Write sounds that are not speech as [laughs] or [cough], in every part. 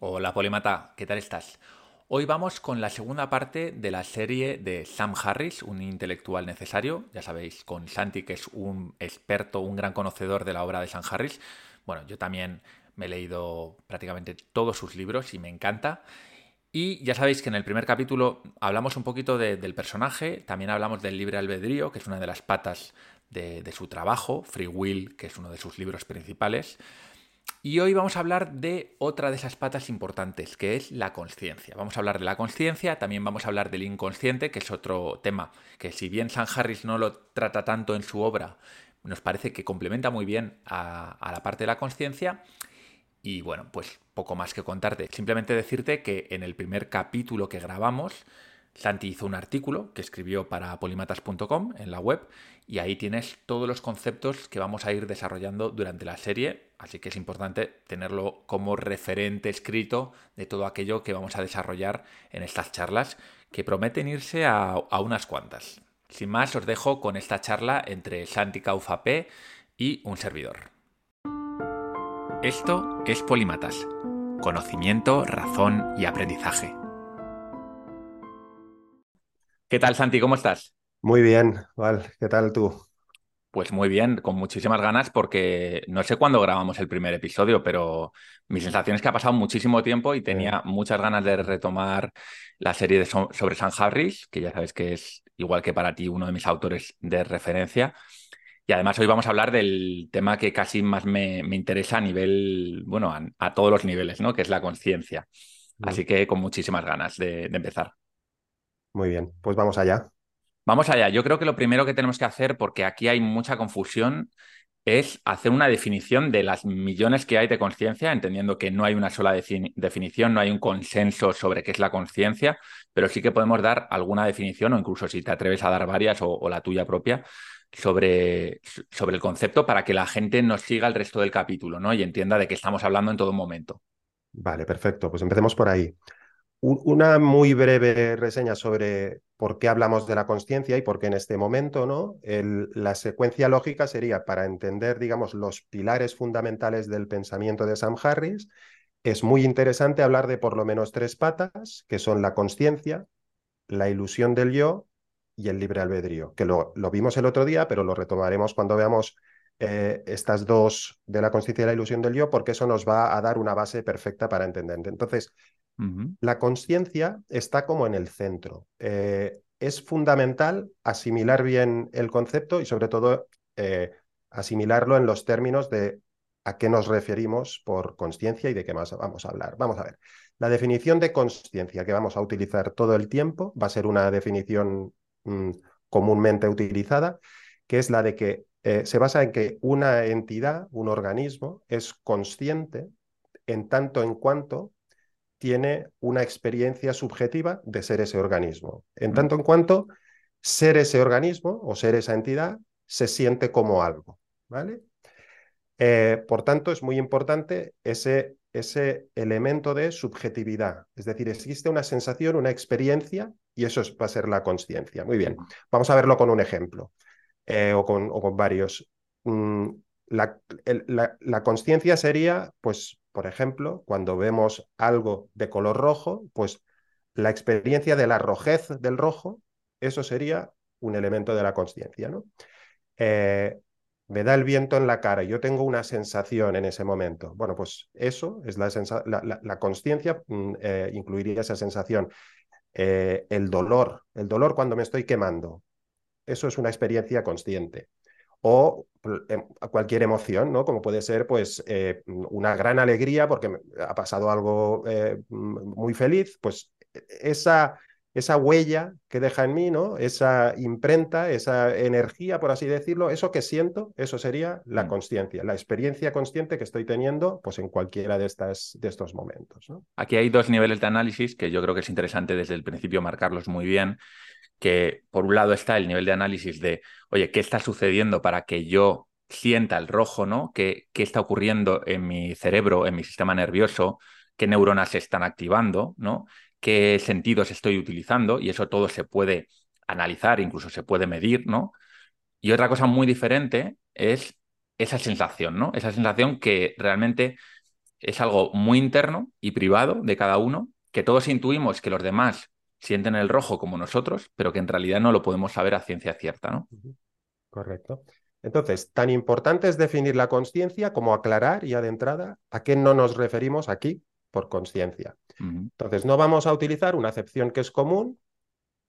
Hola Polimata, ¿qué tal estás? Hoy vamos con la segunda parte de la serie de Sam Harris, un intelectual necesario. Ya sabéis, con Santi, que es un experto, un gran conocedor de la obra de Sam Harris. Bueno, yo también me he leído prácticamente todos sus libros y me encanta. Y ya sabéis que en el primer capítulo hablamos un poquito del personaje, también hablamos del libre albedrío, que es una de las patas de, de su trabajo, Free Will, que es uno de sus libros principales. Y hoy vamos a hablar de otra de esas patas importantes, que es la conciencia. Vamos a hablar de la conciencia, también vamos a hablar del inconsciente, que es otro tema que si bien San Harris no lo trata tanto en su obra, nos parece que complementa muy bien a, a la parte de la conciencia. Y bueno, pues poco más que contarte. Simplemente decirte que en el primer capítulo que grabamos, Santi hizo un artículo que escribió para polimatas.com en la web y ahí tienes todos los conceptos que vamos a ir desarrollando durante la serie, así que es importante tenerlo como referente escrito de todo aquello que vamos a desarrollar en estas charlas, que prometen irse a, unas cuantas. Sin más, os dejo con esta charla entre Santi Caufapé y un servidor. Esto es Polimatas, conocimiento, razón y aprendizaje. ¿Qué tal, Santi? ¿Cómo estás? Muy bien, Val. ¿Qué tal tú? Pues muy bien, con muchísimas ganas porque no sé cuándo grabamos el primer episodio, pero mi sensación es que ha pasado muchísimo tiempo y tenía muchas ganas de retomar la serie de sobre San Harris, que ya sabes que es igual que para ti uno de mis autores de referencia. Y además hoy vamos a hablar del tema que casi más me, interesa a nivel, bueno, a, todos los niveles, ¿no? Que es la conciencia. Así que con muchísimas ganas de empezar. Muy bien, pues vamos allá. Vamos allá. Yo creo que lo primero que tenemos que hacer, porque aquí hay mucha confusión, es hacer una definición de las millones que hay de conciencia, entendiendo que no hay una sola definición, no hay un consenso sobre qué es la conciencia, pero sí que podemos dar alguna definición o incluso si te atreves a dar varias o, la tuya propia sobre, sobre, el concepto para que la gente nos siga el resto del capítulo ¿no? y entienda de qué estamos hablando en todo momento. Vale, perfecto. Pues empecemos por ahí. Una muy breve reseña sobre por qué hablamos de la conciencia y por qué en este momento, ¿no? la secuencia lógica sería para entender, digamos, los pilares fundamentales del pensamiento de Sam Harris. Es muy interesante hablar de por lo menos tres patas, que son la conciencia, la ilusión del yo y el libre albedrío, que lo, lo vimos el otro día, pero lo retomaremos cuando veamos eh, estas dos de la conciencia y la ilusión del yo, porque eso nos va a dar una base perfecta para entender. Entonces, la conciencia está como en el centro. Eh, es fundamental asimilar bien el concepto y sobre todo eh, asimilarlo en los términos de a qué nos referimos por conciencia y de qué más vamos a hablar. Vamos a ver. La definición de conciencia que vamos a utilizar todo el tiempo va a ser una definición mm, comúnmente utilizada, que es la de que eh, se basa en que una entidad, un organismo, es consciente en tanto en cuanto tiene una experiencia subjetiva de ser ese organismo. En tanto en cuanto ser ese organismo o ser esa entidad se siente como algo. ¿vale? Eh, por tanto, es muy importante ese, ese elemento de subjetividad. Es decir, existe una sensación, una experiencia y eso va a ser la conciencia. Muy bien, vamos a verlo con un ejemplo eh, o, con, o, con, varios. Mm, la, la, la conciencia sería, pues, por ejemplo, cuando vemos algo de color rojo, pues la experiencia de la rojez del rojo, eso sería un elemento de la conciencia. ¿no? Eh, me da el viento en la cara yo tengo una sensación en ese momento. Bueno, pues eso es la, la, la, conciencia, mm, eh, incluiría esa sensación. Eh, el dolor, el dolor cuando me estoy quemando, eso es una experiencia consciente o em, cualquier emoción, ¿no? Como puede ser, pues, eh, una gran alegría porque ha pasado algo eh, muy feliz, pues esa, esa huella que deja en mí, ¿no? Esa imprenta, esa energía, por así decirlo, eso que siento, eso sería la mm. conciencia, la experiencia consciente que estoy teniendo, pues, en cualquiera de, estas, de estos momentos, ¿no? Aquí hay dos niveles de análisis que yo creo que es interesante desde el principio marcarlos muy bien que por un lado está el nivel de análisis de, oye, ¿qué está sucediendo para que yo sienta el rojo, ¿no? ¿Qué, qué está ocurriendo en mi cerebro, en mi sistema nervioso? ¿Qué neuronas se están activando, ¿no? ¿Qué sentidos estoy utilizando? Y eso todo se puede analizar, incluso se puede medir, ¿no? Y otra cosa muy diferente es esa sensación, ¿no? Esa sensación que realmente es algo muy interno y privado de cada uno, que todos intuimos que los demás sienten el rojo como nosotros, pero que en realidad no lo podemos saber a ciencia cierta, ¿no? Correcto. Entonces, tan importante es definir la conciencia como aclarar ya de entrada a qué no nos referimos aquí por conciencia. Entonces, no vamos a utilizar una acepción que es común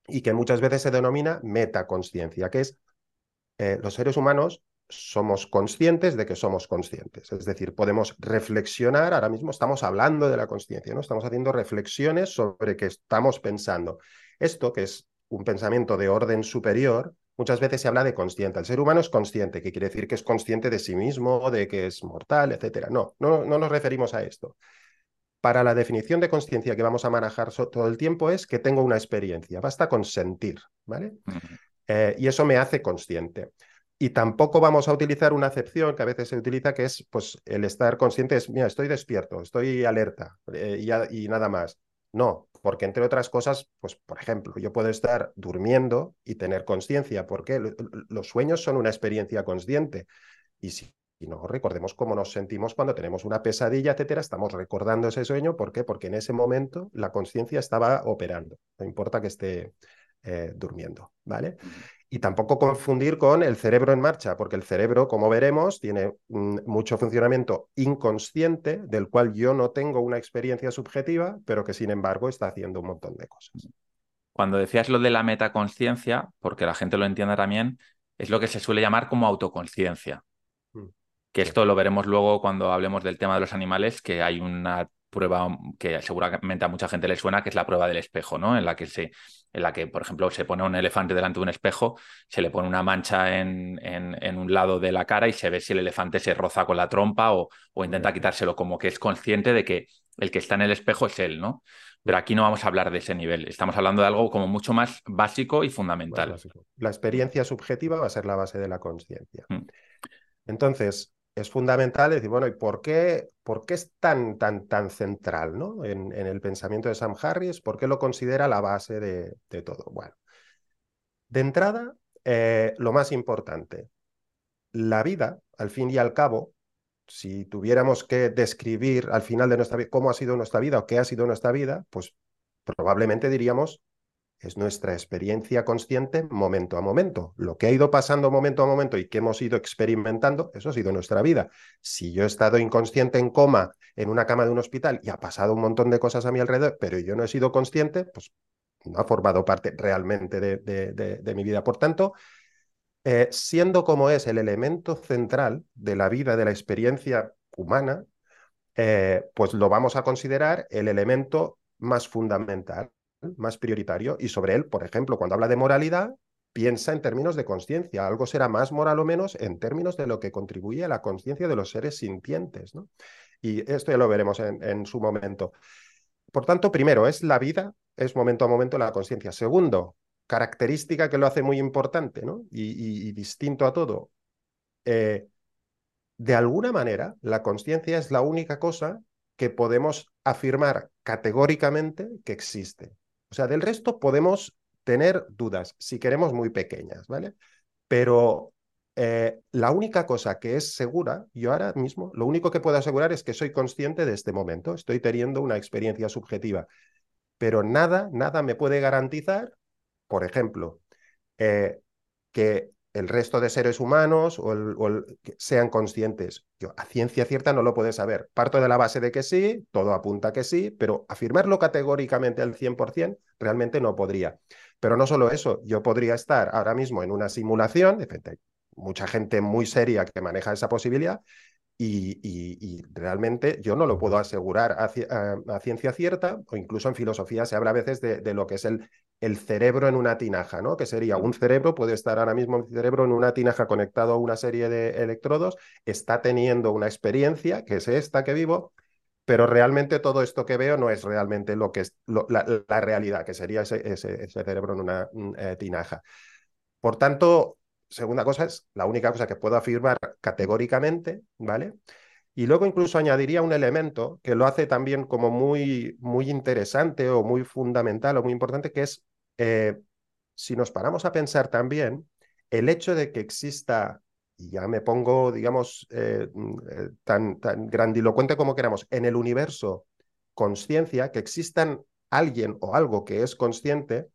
y que muchas veces se denomina metaconsciencia, que es eh, los seres humanos somos conscientes de que somos conscientes. Es decir, podemos reflexionar, ahora mismo estamos hablando de la conciencia, ¿no? Estamos haciendo reflexiones sobre qué estamos pensando. Esto, que es un pensamiento de orden superior, muchas veces se habla de consciente. El ser humano es consciente, que quiere decir que es consciente de sí mismo, de que es mortal, etc. No, no, no nos referimos a esto. Para la definición de conciencia que vamos a manejar todo el tiempo es que tengo una experiencia, basta con sentir, ¿vale? Eh, y eso me hace consciente. Y tampoco vamos a utilizar una acepción que a veces se utiliza, que es pues, el estar consciente, es, mira, estoy despierto, estoy alerta eh, y, nada más. No, porque entre otras cosas, pues por ejemplo, yo puedo estar durmiendo y tener conciencia, porque los sueños son una experiencia consciente. Y si no, recordemos cómo nos sentimos cuando tenemos una pesadilla, etcétera, estamos recordando ese sueño, ¿por qué? Porque en ese momento la conciencia estaba operando, no importa que esté eh, durmiendo, ¿vale? Y tampoco confundir con el cerebro en marcha, porque el cerebro, como veremos, tiene mucho funcionamiento inconsciente, del cual yo no tengo una experiencia subjetiva, pero que sin embargo está haciendo un montón de cosas. Cuando decías lo de la metaconsciencia, porque la gente lo entienda también, es lo que se suele llamar como autoconciencia. Mm. Que esto lo veremos luego cuando hablemos del tema de los animales, que hay una prueba que seguramente a mucha gente le suena, que es la prueba del espejo, ¿no? En la que se, en la que, por ejemplo, se pone un elefante delante de un espejo, se le pone una mancha en, en, un lado de la cara y se ve si el elefante se roza con la trompa o, o, intenta quitárselo, como que es consciente de que el que está en el espejo es él, ¿no? Pero aquí no vamos a hablar de ese nivel, estamos hablando de algo como mucho más básico y fundamental. La experiencia subjetiva va a ser la base de la conciencia. Mm. Entonces, es fundamental decir, bueno, ¿y por qué, por qué es tan, tan, tan central ¿no? en, el pensamiento de Sam Harris? ¿Por qué lo considera la base de, todo? Bueno, de entrada, eh, lo más importante, la vida, al fin y al cabo, si tuviéramos que describir al final de nuestra vida cómo ha sido nuestra vida o qué ha sido nuestra vida, pues probablemente diríamos es nuestra experiencia consciente momento a momento. Lo que ha ido pasando momento a momento y que hemos ido experimentando, eso ha sido nuestra vida. Si yo he estado inconsciente en coma en una cama de un hospital y ha pasado un montón de cosas a mi alrededor, pero yo no he sido consciente, pues no ha formado parte realmente de, mi vida. Por tanto, eh, siendo como es el elemento central de la vida, de la experiencia humana, eh, pues lo vamos a considerar el elemento más fundamental más prioritario y sobre él, por ejemplo, cuando habla de moralidad, piensa en términos de conciencia. Algo será más moral o menos en términos de lo que contribuye a la conciencia de los seres sintientes. ¿no? Y esto ya lo veremos en, su momento. Por tanto, primero, es la vida, es momento a momento la conciencia. Segundo, característica que lo hace muy importante y, distinto a todo. Eh, de alguna manera, la conciencia es la única cosa que podemos afirmar categóricamente que existe. O sea, del resto podemos tener dudas, si queremos muy pequeñas, ¿vale? Pero eh, la única cosa que es segura, yo ahora mismo, lo único que puedo asegurar es que soy consciente de este momento, estoy teniendo una experiencia subjetiva, pero nada, nada me puede garantizar, por ejemplo, eh, que el resto de seres humanos o, sean conscientes. Yo a ciencia cierta no lo puedo saber. Parto de la base de que sí, todo apunta que sí, pero afirmarlo categóricamente al 100% realmente no podría. Pero no solo eso, yo podría estar ahora mismo en una simulación, mucha gente muy seria que maneja esa posibilidad, y, realmente yo no lo puedo asegurar a, ciencia cierta, o incluso en filosofía se habla a veces de, lo que es el, el, cerebro en una tinaja, ¿no? Que sería un cerebro, puede estar ahora mismo el cerebro en una tinaja conectado a una serie de electrodos, está teniendo una experiencia, que es esta que vivo, pero realmente todo esto que veo no es realmente lo que es la, realidad, que sería ese, ese, cerebro en una eh, tinaja. Por tanto, segunda cosa es la única cosa que puedo afirmar categóricamente, ¿vale? Y luego incluso añadiría un elemento que lo hace también como muy, muy interesante o muy fundamental o muy importante, que es, eh, si nos paramos a pensar también, el hecho de que exista ya me pongo, digamos, eh, mm, eh, tan, tan grandilocuente como queramos, en el universo conciencia, que existan alguien o algo que es consciente,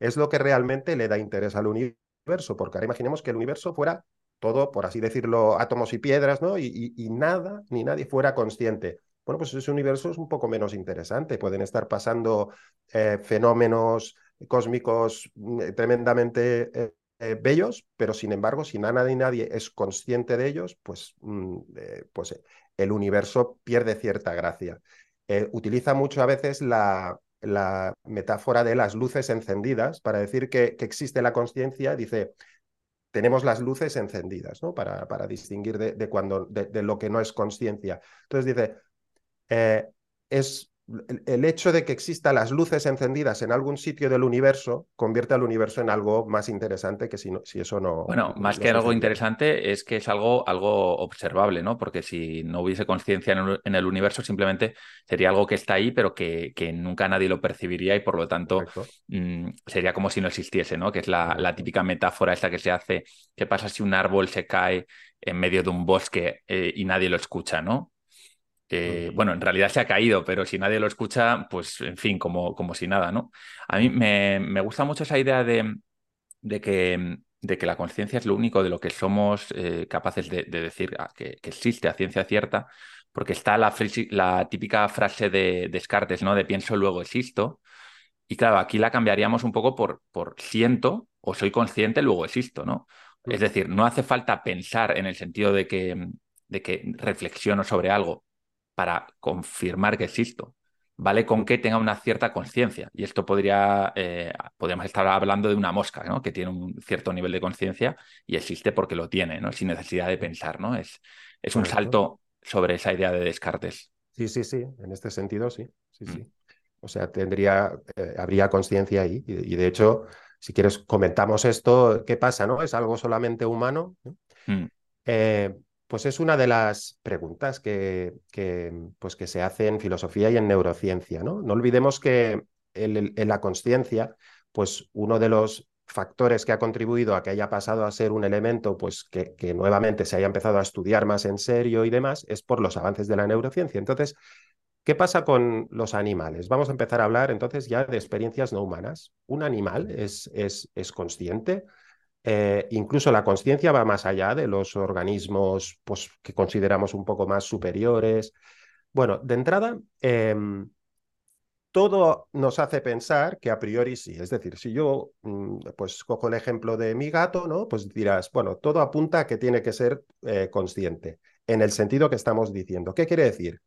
es lo que realmente le da interés al universo, porque ahora imaginemos que el universo fuera todo, por así decirlo, átomos y piedras, ¿no? Y, y nada, ni nadie fuera consciente. Bueno, pues ese universo es un poco menos interesante. Pueden estar pasando fenómenos cósmicos mm, tremendamente eh, eh, bellos, pero sin embargo, si nada ni nadie es consciente de ellos, pues, mm, pues el universo pierde cierta gracia. utiliza mucho a veces la, la, metáfora de las luces encendidas para decir que, que existe la conciencia. Dice, tenemos las luces encendidas, ¿no? Para, para distinguir de, cuando, de, lo que no es conciencia. Entonces dice, eh, es el hecho de que existan las luces encendidas en algún sitio del universo convierte al universo en algo más interesante que si, no, si eso no. Bueno, más que algo interesante es que es algo, algo observable, ¿no? Porque si no hubiese conciencia en, el universo, simplemente sería algo que está ahí, pero que, que nunca nadie lo percibiría y por lo tanto mm, sería como si no existiese, ¿no? Que es la, la, típica metáfora esta que se hace. ¿Qué pasa si un árbol se cae en medio de un bosque eh, y nadie lo escucha, ¿no? Bueno, en realidad se ha caído, pero si nadie lo escucha, pues en fin, como, como si nada, ¿no? A mí me, me gusta mucho esa idea de, de, que, de que la conciencia es lo único de lo que somos eh, capaces de, decir ah, que, existe a ciencia cierta, porque está la, la típica frase de Descartes, ¿no? De pienso, luego existo. Y claro, aquí la cambiaríamos un poco por, por siento o soy consciente, luego existo, ¿no? Es decir, no hace falta pensar en el sentido de que, de que reflexiono sobre algo, para confirmar que existo. Vale con que tenga una cierta conciencia. Y esto podría, eh, podríamos estar hablando de una mosca, ¿no? Que tiene un cierto nivel de conciencia y existe porque lo tiene, ¿no? Sin necesidad de pensar, ¿no? Es, es un salto sobre esa idea de Descartes. Sí, sí, sí. En este sentido, sí. Sí, sí. Mm. O sea, tendría, eh, habría conciencia ahí. Y, de hecho, si quieres, comentamos esto, ¿qué pasa? ¿No? ¿Es algo solamente humano? Mm. Eh, pues es una de las preguntas que, pues que se hace en filosofía y en neurociencia. No, no olvidemos que en, la conciencia, pues uno de los factores que ha contribuido a que haya pasado a ser un elemento pues que, que, nuevamente se haya empezado a estudiar más en serio y demás es por los avances de la neurociencia. Entonces, ¿qué pasa con los animales? Vamos a empezar a hablar entonces ya de experiencias no humanas. ¿Un animal es, es, es consciente? Eh, incluso la conciencia va más allá de los organismos pues, que consideramos un poco más superiores. Bueno, de entrada, em, todo nos hace pensar que a priori sí. Es decir, si yo mm, pues cojo el ejemplo de mi gato, ¿no? Pues dirás, bueno, todo apunta a que tiene que ser eh, consciente, en el sentido que estamos diciendo. ¿Qué quiere decir?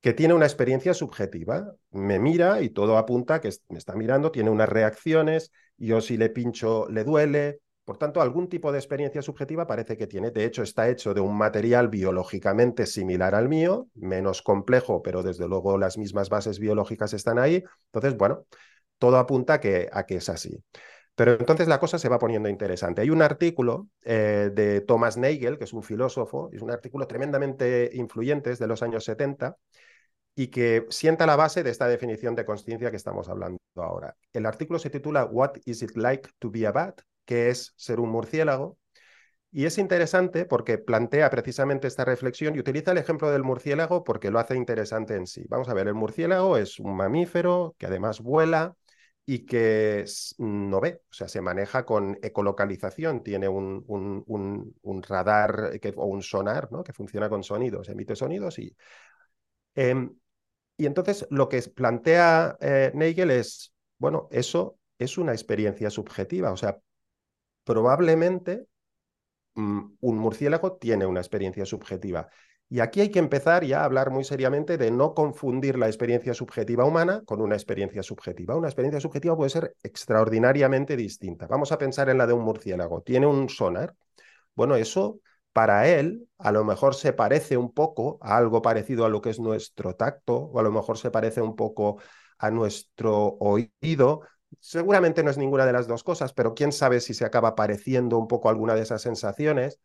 que tiene una experiencia subjetiva. Me mira y todo apunta a que me está mirando, tiene unas reacciones, yo si le pincho le duele, por tanto, algún tipo de experiencia subjetiva parece que tiene. De hecho, está hecho de un material biológicamente similar al mío, menos complejo, pero desde luego las mismas bases biológicas están ahí. Entonces, bueno, todo apunta a que, a que es así. Pero entonces la cosa se va poniendo interesante. Hay un artículo eh, de Thomas Nagel, que es un filósofo, es un artículo tremendamente influyente, es de los años 70, y que sienta la base de esta definición de conciencia que estamos hablando ahora. El artículo se titula What is it like to be a bat? Que es ser un murciélago. Y es interesante porque plantea precisamente esta reflexión y utiliza el ejemplo del murciélago porque lo hace interesante en sí. Vamos a ver, el murciélago es un mamífero que además vuela y que no ve, o sea, se maneja con ecolocalización, tiene un, un, radar o un sonar ¿no? que funciona con sonidos, emite sonidos y... Em, y entonces lo que plantea eh, Nagel es, bueno, eso es una experiencia subjetiva, o sea, probablemente mm, un murciélago tiene una experiencia subjetiva. Y aquí hay que empezar ya a hablar muy seriamente de no confundir la experiencia subjetiva humana con una experiencia subjetiva. Una experiencia subjetiva puede ser extraordinariamente distinta. Vamos a pensar en la de un murciélago. Tiene un sonar. Bueno, eso para él a lo mejor se parece un poco a algo parecido a lo que es nuestro tacto o a lo mejor se parece un poco a nuestro oído, Seguramente no es ninguna de las dos cosas, pero quién sabe si se acaba pareciendo un poco alguna de esas sensaciones.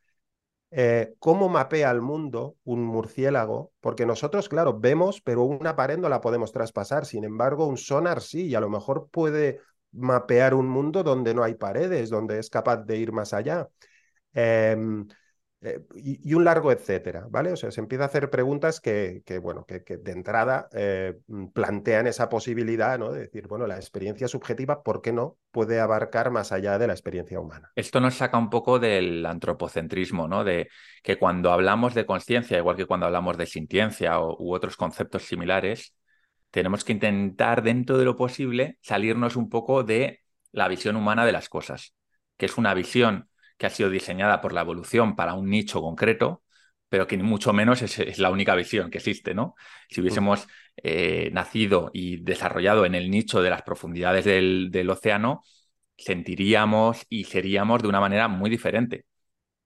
Eh, ¿Cómo mapea el mundo un murciélago? Porque nosotros, claro, vemos, pero una pared no la podemos traspasar. Sin embargo, un sonar sí, y a lo mejor puede mapear un mundo donde no hay paredes, donde es capaz de ir más allá. Em, eh, y, un largo etcétera, ¿vale? O sea, se empieza a hacer preguntas que, bueno, que, de entrada eh, plantean esa posibilidad, ¿no? De decir, bueno, la experiencia subjetiva, ¿por qué no? Puede abarcar más allá de la experiencia humana. Esto nos saca un poco del antropocentrismo, ¿no? De que cuando hablamos de conciencia, igual que cuando hablamos de sintiencia u otros conceptos similares, tenemos que intentar, dentro de lo posible, salirnos un poco de la visión humana de las cosas, que es una visión que ha sido diseñada por la evolución para un nicho concreto, pero que ni mucho menos es, la única visión que existe, ¿no? Si hubiésemos eh, nacido y desarrollado en el nicho de las profundidades del, océano, sentiríamos y seríamos de una manera muy diferente.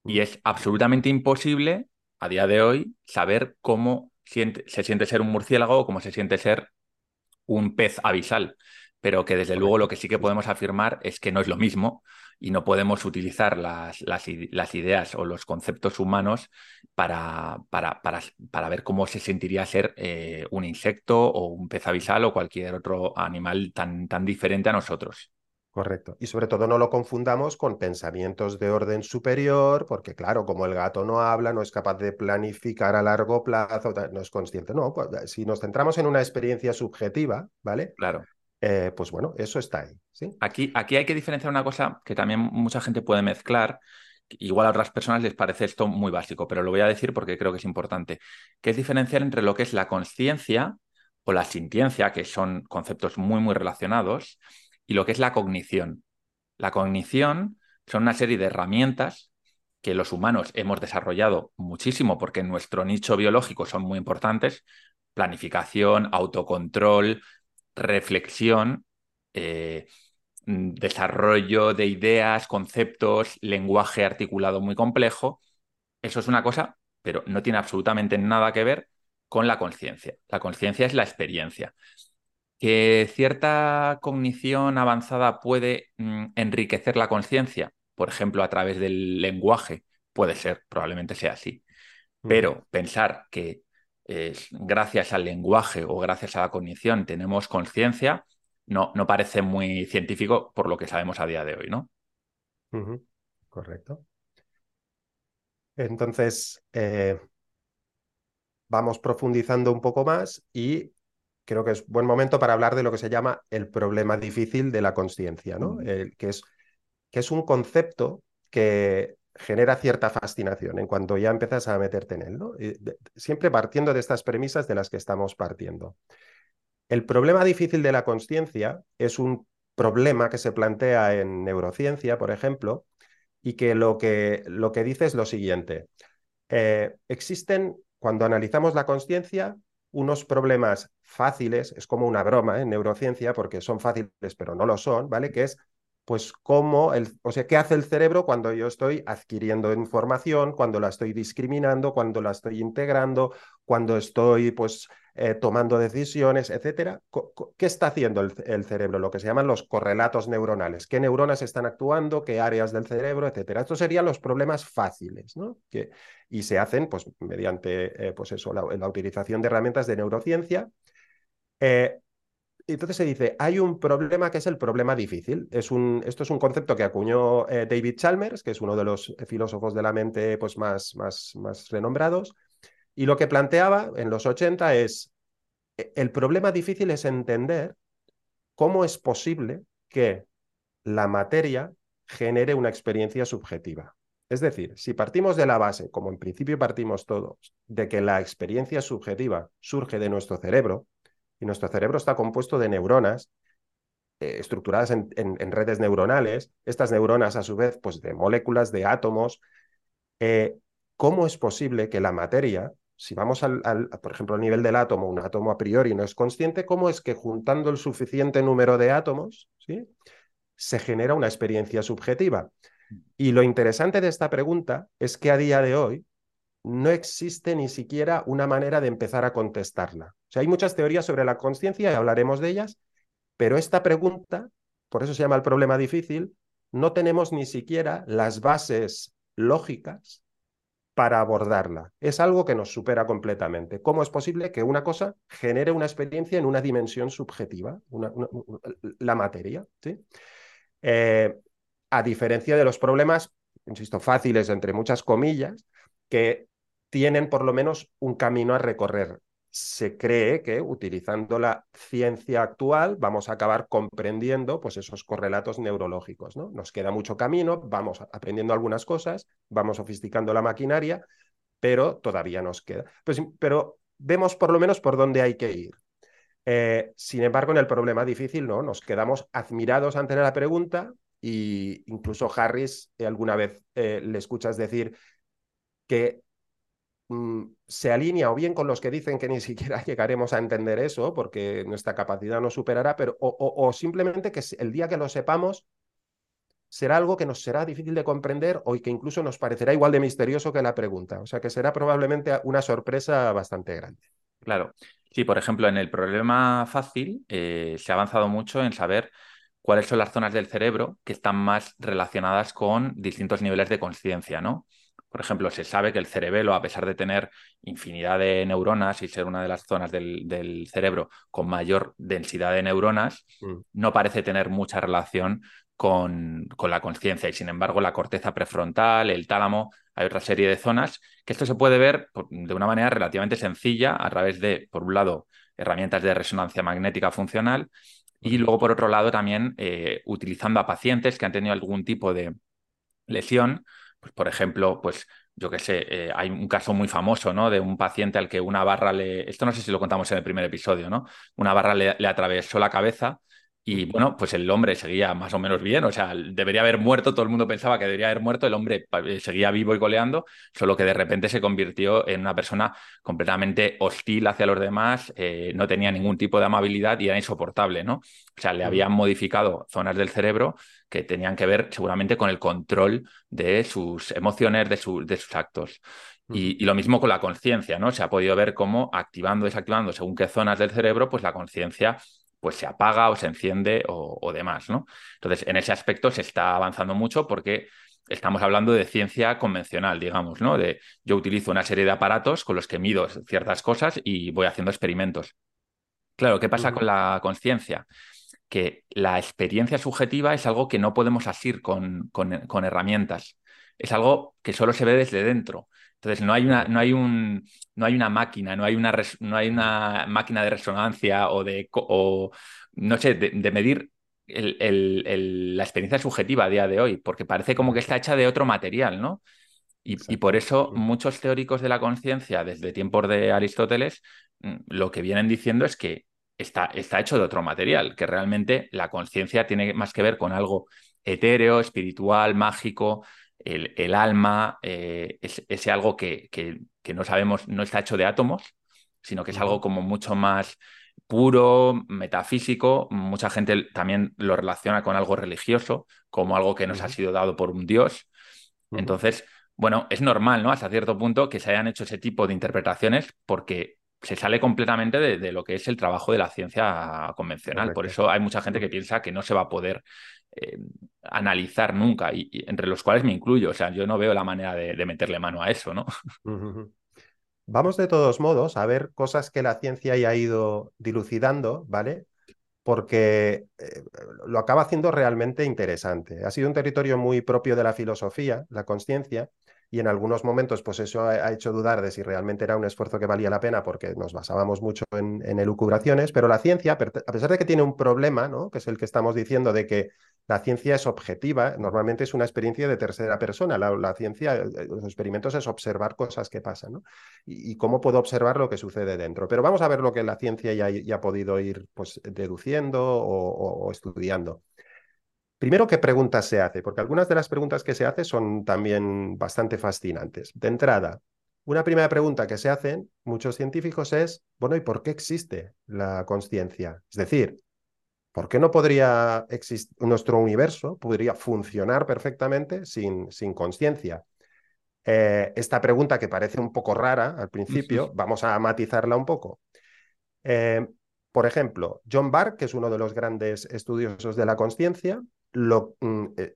Y es absolutamente imposible a día de hoy saber cómo se siente ser un murciélago o cómo se siente ser un pez abisal. Pero que desde luego lo que sí que podemos afirmar es que no es lo mismo y no podemos utilizar las, las, ideas o los conceptos humanos para, para, para, ver cómo se sentiría ser eh, un insecto o un pez abisal o cualquier otro animal tan, tan diferente a nosotros. Correcto. Y sobre todo no lo confundamos con pensamientos de orden superior, porque claro, como el gato no habla, no es capaz de planificar a largo plazo, no es consciente. No, pues, si nos centramos en una experiencia subjetiva, ¿vale? Claro. Eh, pues bueno, eso está ahí. ¿sí? Aquí, hay que diferenciar una cosa que también mucha gente puede mezclar. Igual a otras personas les parece esto muy básico, pero lo voy a decir porque creo que es importante, que es diferenciar entre lo que es la conciencia o la sintiencia, que son conceptos muy, muy relacionados, y lo que es la cognición. La cognición son una serie de herramientas que los humanos hemos desarrollado muchísimo porque en nuestro nicho biológico son muy importantes, planificación, autocontrol, reflexión, eh, mm, desarrollo de ideas, conceptos, lenguaje articulado muy complejo. Eso es una cosa, pero no tiene absolutamente nada que ver con la conciencia. La conciencia es la experiencia. Que cierta cognición avanzada puede mm, enriquecer la conciencia, por ejemplo, a través del lenguaje, puede ser, probablemente sea así. Pero pensar que gracias al lenguaje o gracias a la cognición tenemos conciencia, no, no parece muy científico por lo que sabemos a día de hoy, ¿no? Correcto. Entonces, eh, vamos profundizando un poco más y creo que es buen momento para hablar de lo que se llama el problema difícil de la conciencia, ¿no? que, es, que es un concepto que genera cierta fascinación en cuanto ya empiezas a meterte en él, ¿no? siempre partiendo de estas premisas de las que estamos partiendo. El problema difícil de la conciencia es un problema que se plantea en neurociencia, por ejemplo, y que lo que, lo que dice es lo siguiente. Eh, existen, cuando analizamos la conciencia, unos problemas fáciles, es como una broma en neurociencia, porque son fáciles pero no lo son, ¿vale? Que es pues cómo, el, o sea, qué hace el cerebro cuando yo estoy adquiriendo información, cuando la estoy discriminando, cuando la estoy integrando, cuando estoy pues eh, tomando decisiones, etcétera. ¿Qué está haciendo el, cerebro? Lo que se llaman los correlatos neuronales. ¿Qué neuronas están actuando? ¿Qué áreas del cerebro? Etcétera. Estos serían los problemas fáciles, ¿no? Que, y se hacen pues mediante eh, pues eso, la, la, utilización de herramientas de neurociencia. Eh, entonces se dice, hay un problema que es el problema difícil. Es un, esto es un concepto que acuñó eh, David Chalmers, que es uno de los filósofos de la mente pues, más, más, más renombrados. Y lo que planteaba en los 80 es, e, el problema difícil es entender cómo es posible que la materia genere una experiencia subjetiva. Es decir, si partimos de la base, como en principio partimos todos, de que la experiencia subjetiva surge de nuestro cerebro, y nuestro cerebro está compuesto de neuronas eh, estructuradas en, redes neuronales, estas neuronas a su vez pues de moléculas, de átomos. Eh, ¿Cómo es posible que la materia, si vamos al, por ejemplo, al nivel del átomo, un átomo a priori no es consciente, cómo es que juntando el suficiente número de átomos, ¿sí? se genera una experiencia subjetiva? Y lo interesante de esta pregunta es que a día de hoy no existe ni siquiera una manera de empezar a contestarla. Sea, hay muchas teorías sobre la conciencia y hablaremos de ellas, pero esta pregunta, por eso se llama el problema difícil, no tenemos ni siquiera las bases lógicas para abordarla. Es algo que nos supera completamente. ¿Cómo es posible que una cosa genere una experiencia en una dimensión subjetiva, la materia? Eh, a diferencia de los problemas, insisto, fáciles entre muchas comillas, que tienen por lo menos un camino a recorrer. Se cree que utilizando la ciencia actual vamos a acabar comprendiendo pues, esos correlatos neurológicos. ¿no? Nos queda mucho camino, vamos aprendiendo algunas cosas, vamos sofisticando la maquinaria, pero todavía nos queda. Pues, pero vemos por lo menos por dónde hay que ir. Eh, sin embargo, en el problema difícil, ¿no? Nos quedamos admirados ante la pregunta y incluso Harris eh, alguna vez eh, le escuchas decir que se alinea o bien con los que dicen que ni [laughs] siquiera llegaremos a entender eso porque nuestra capacidad no superará, pero o, simplemente que el día que lo sepamos será algo que nos será difícil de comprender o que incluso nos parecerá igual de misterioso que la pregunta. O sea que será probablemente una sorpresa bastante grande. Claro. Sí, por ejemplo, en el problema fácil eh, se ha avanzado mucho en saber cuáles son las zonas del cerebro que están más relacionadas con distintos niveles de conciencia, ¿no? Por ejemplo, se sabe que el cerebelo, a pesar de tener infinidad de neuronas y ser una de las zonas del, cerebro con mayor densidad de neuronas, mm. no parece tener mucha relación con, con la conciencia. Y sin embargo, la corteza prefrontal, el tálamo, hay otra serie de zonas que esto se puede ver de una manera relativamente sencilla a través de, por un lado, herramientas de resonancia magnética funcional y luego, por otro lado, también eh, utilizando a pacientes que han tenido algún tipo de lesión, pues, por ejemplo, pues yo qué sé, eh, hay un caso muy famoso, ¿no? De un paciente al que una barra le, esto no sé si lo contamos en el primer episodio, ¿no? Una barra le atravesó la cabeza y bueno, pues el hombre seguía más o menos bien, o sea, debería haber muerto, todo el mundo pensaba que debería haber muerto, el hombre eh, seguía vivo y coleando, solo que de repente se convirtió en una persona completamente hostil hacia los demás, eh, no tenía ningún tipo de amabilidad y era insoportable, ¿no? O sea, le habían modificado zonas del cerebro que tenían que ver seguramente con el control de sus emociones, de, de sus actos. Y, y, lo mismo con la conciencia, ¿no? Se ha podido ver cómo activando, desactivando según qué zonas del cerebro, pues la conciencia pues se apaga o se enciende o, demás, ¿no? Entonces, en ese aspecto se está avanzando mucho porque estamos hablando de ciencia convencional, digamos, ¿no? De yo utilizo una serie de aparatos con los que mido ciertas cosas y voy haciendo experimentos. Claro, ¿qué pasa con la conciencia? Que la experiencia subjetiva es algo que no podemos asir con, con, herramientas. Es algo que solo se ve desde dentro. Entonces no hay una, no hay un, no hay una máquina, no hay una, no hay una máquina de resonancia o de, o, no sé, de, medir la experiencia subjetiva a día de hoy, porque parece como que está hecha de otro material, ¿no? Y, y por eso muchos teóricos de la conciencia, desde tiempos de Aristóteles, mm, lo que vienen diciendo es que está, está hecho de otro material, que realmente la conciencia tiene más que ver con algo etéreo, espiritual, mágico, el, alma, eh, es, ese algo que, que, no sabemos, no está hecho de átomos, sino que es algo como mucho más puro, metafísico. Mucha gente también lo relaciona con algo religioso, como algo que nos ha sido dado por un dios. Entonces, bueno, es normal, ¿no? Hasta cierto punto que se hayan hecho ese tipo de interpretaciones porque se sale completamente de, lo que es el trabajo de la ciencia convencional. Por eso hay mucha gente que piensa que no se va a poder eh, analizar nunca, y, entre los cuales me incluyo. O sea, yo no veo la manera de, meterle mano a eso, ¿no? [laughs] Vamos de todos modos a ver cosas que la ciencia ya ha ido dilucidando, ¿vale? Porque eh, lo acaba haciendo realmente interesante. Ha sido un territorio muy propio de la filosofía, la conciencia, y en algunos momentos pues eso ha, hecho dudar de si realmente era un esfuerzo que valía la pena porque nos basábamos mucho en, elucubraciones, pero la ciencia, a pesar de que tiene un problema, ¿no? que es el que estamos diciendo de que la ciencia es objetiva, normalmente es una experiencia de tercera persona, la, ciencia, eh, eh, los experimentos es observar cosas que pasan y, cómo puedo observar lo que sucede dentro. Pero vamos a ver lo que la ciencia ya, ha podido ir pues, deduciendo o estudiando. Primero, ¿qué preguntas se hace? Porque algunas de las preguntas que se hacen son también bastante fascinantes. De entrada, una primera pregunta que se hacen muchos científicos es, bueno, ¿y por qué existe la conciencia? Es decir, ¿por qué no podría existir nuestro universo, podría funcionar perfectamente sin, sin conciencia? Eh, esta pregunta que parece un poco rara al principio, vamos a matizarla un poco. Eh, por ejemplo, John Barr, que es uno de los grandes estudiosos de la conciencia, lo, mm, eh,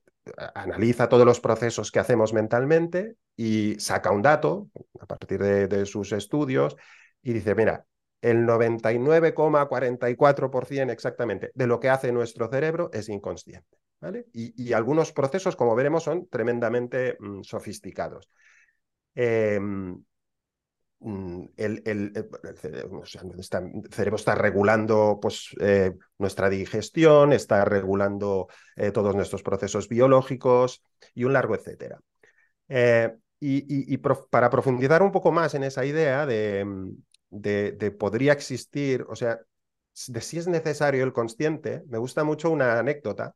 analiza todos los procesos que hacemos mentalmente y saca un dato a partir de, sus estudios y dice, mira, el 99,44% exactamente de lo que hace nuestro cerebro es inconsciente. ¿vale? Y, algunos procesos, como veremos, son tremendamente mm, sofisticados. em, mm, el, cerebro está regulando pues, eh, nuestra digestión, está regulando eh, todos nuestros procesos biológicos y un largo etcétera. Eh, y, para profundizar un poco más en esa idea de, de, podría existir, o sea, de si es necesario el consciente, me gusta mucho una anécdota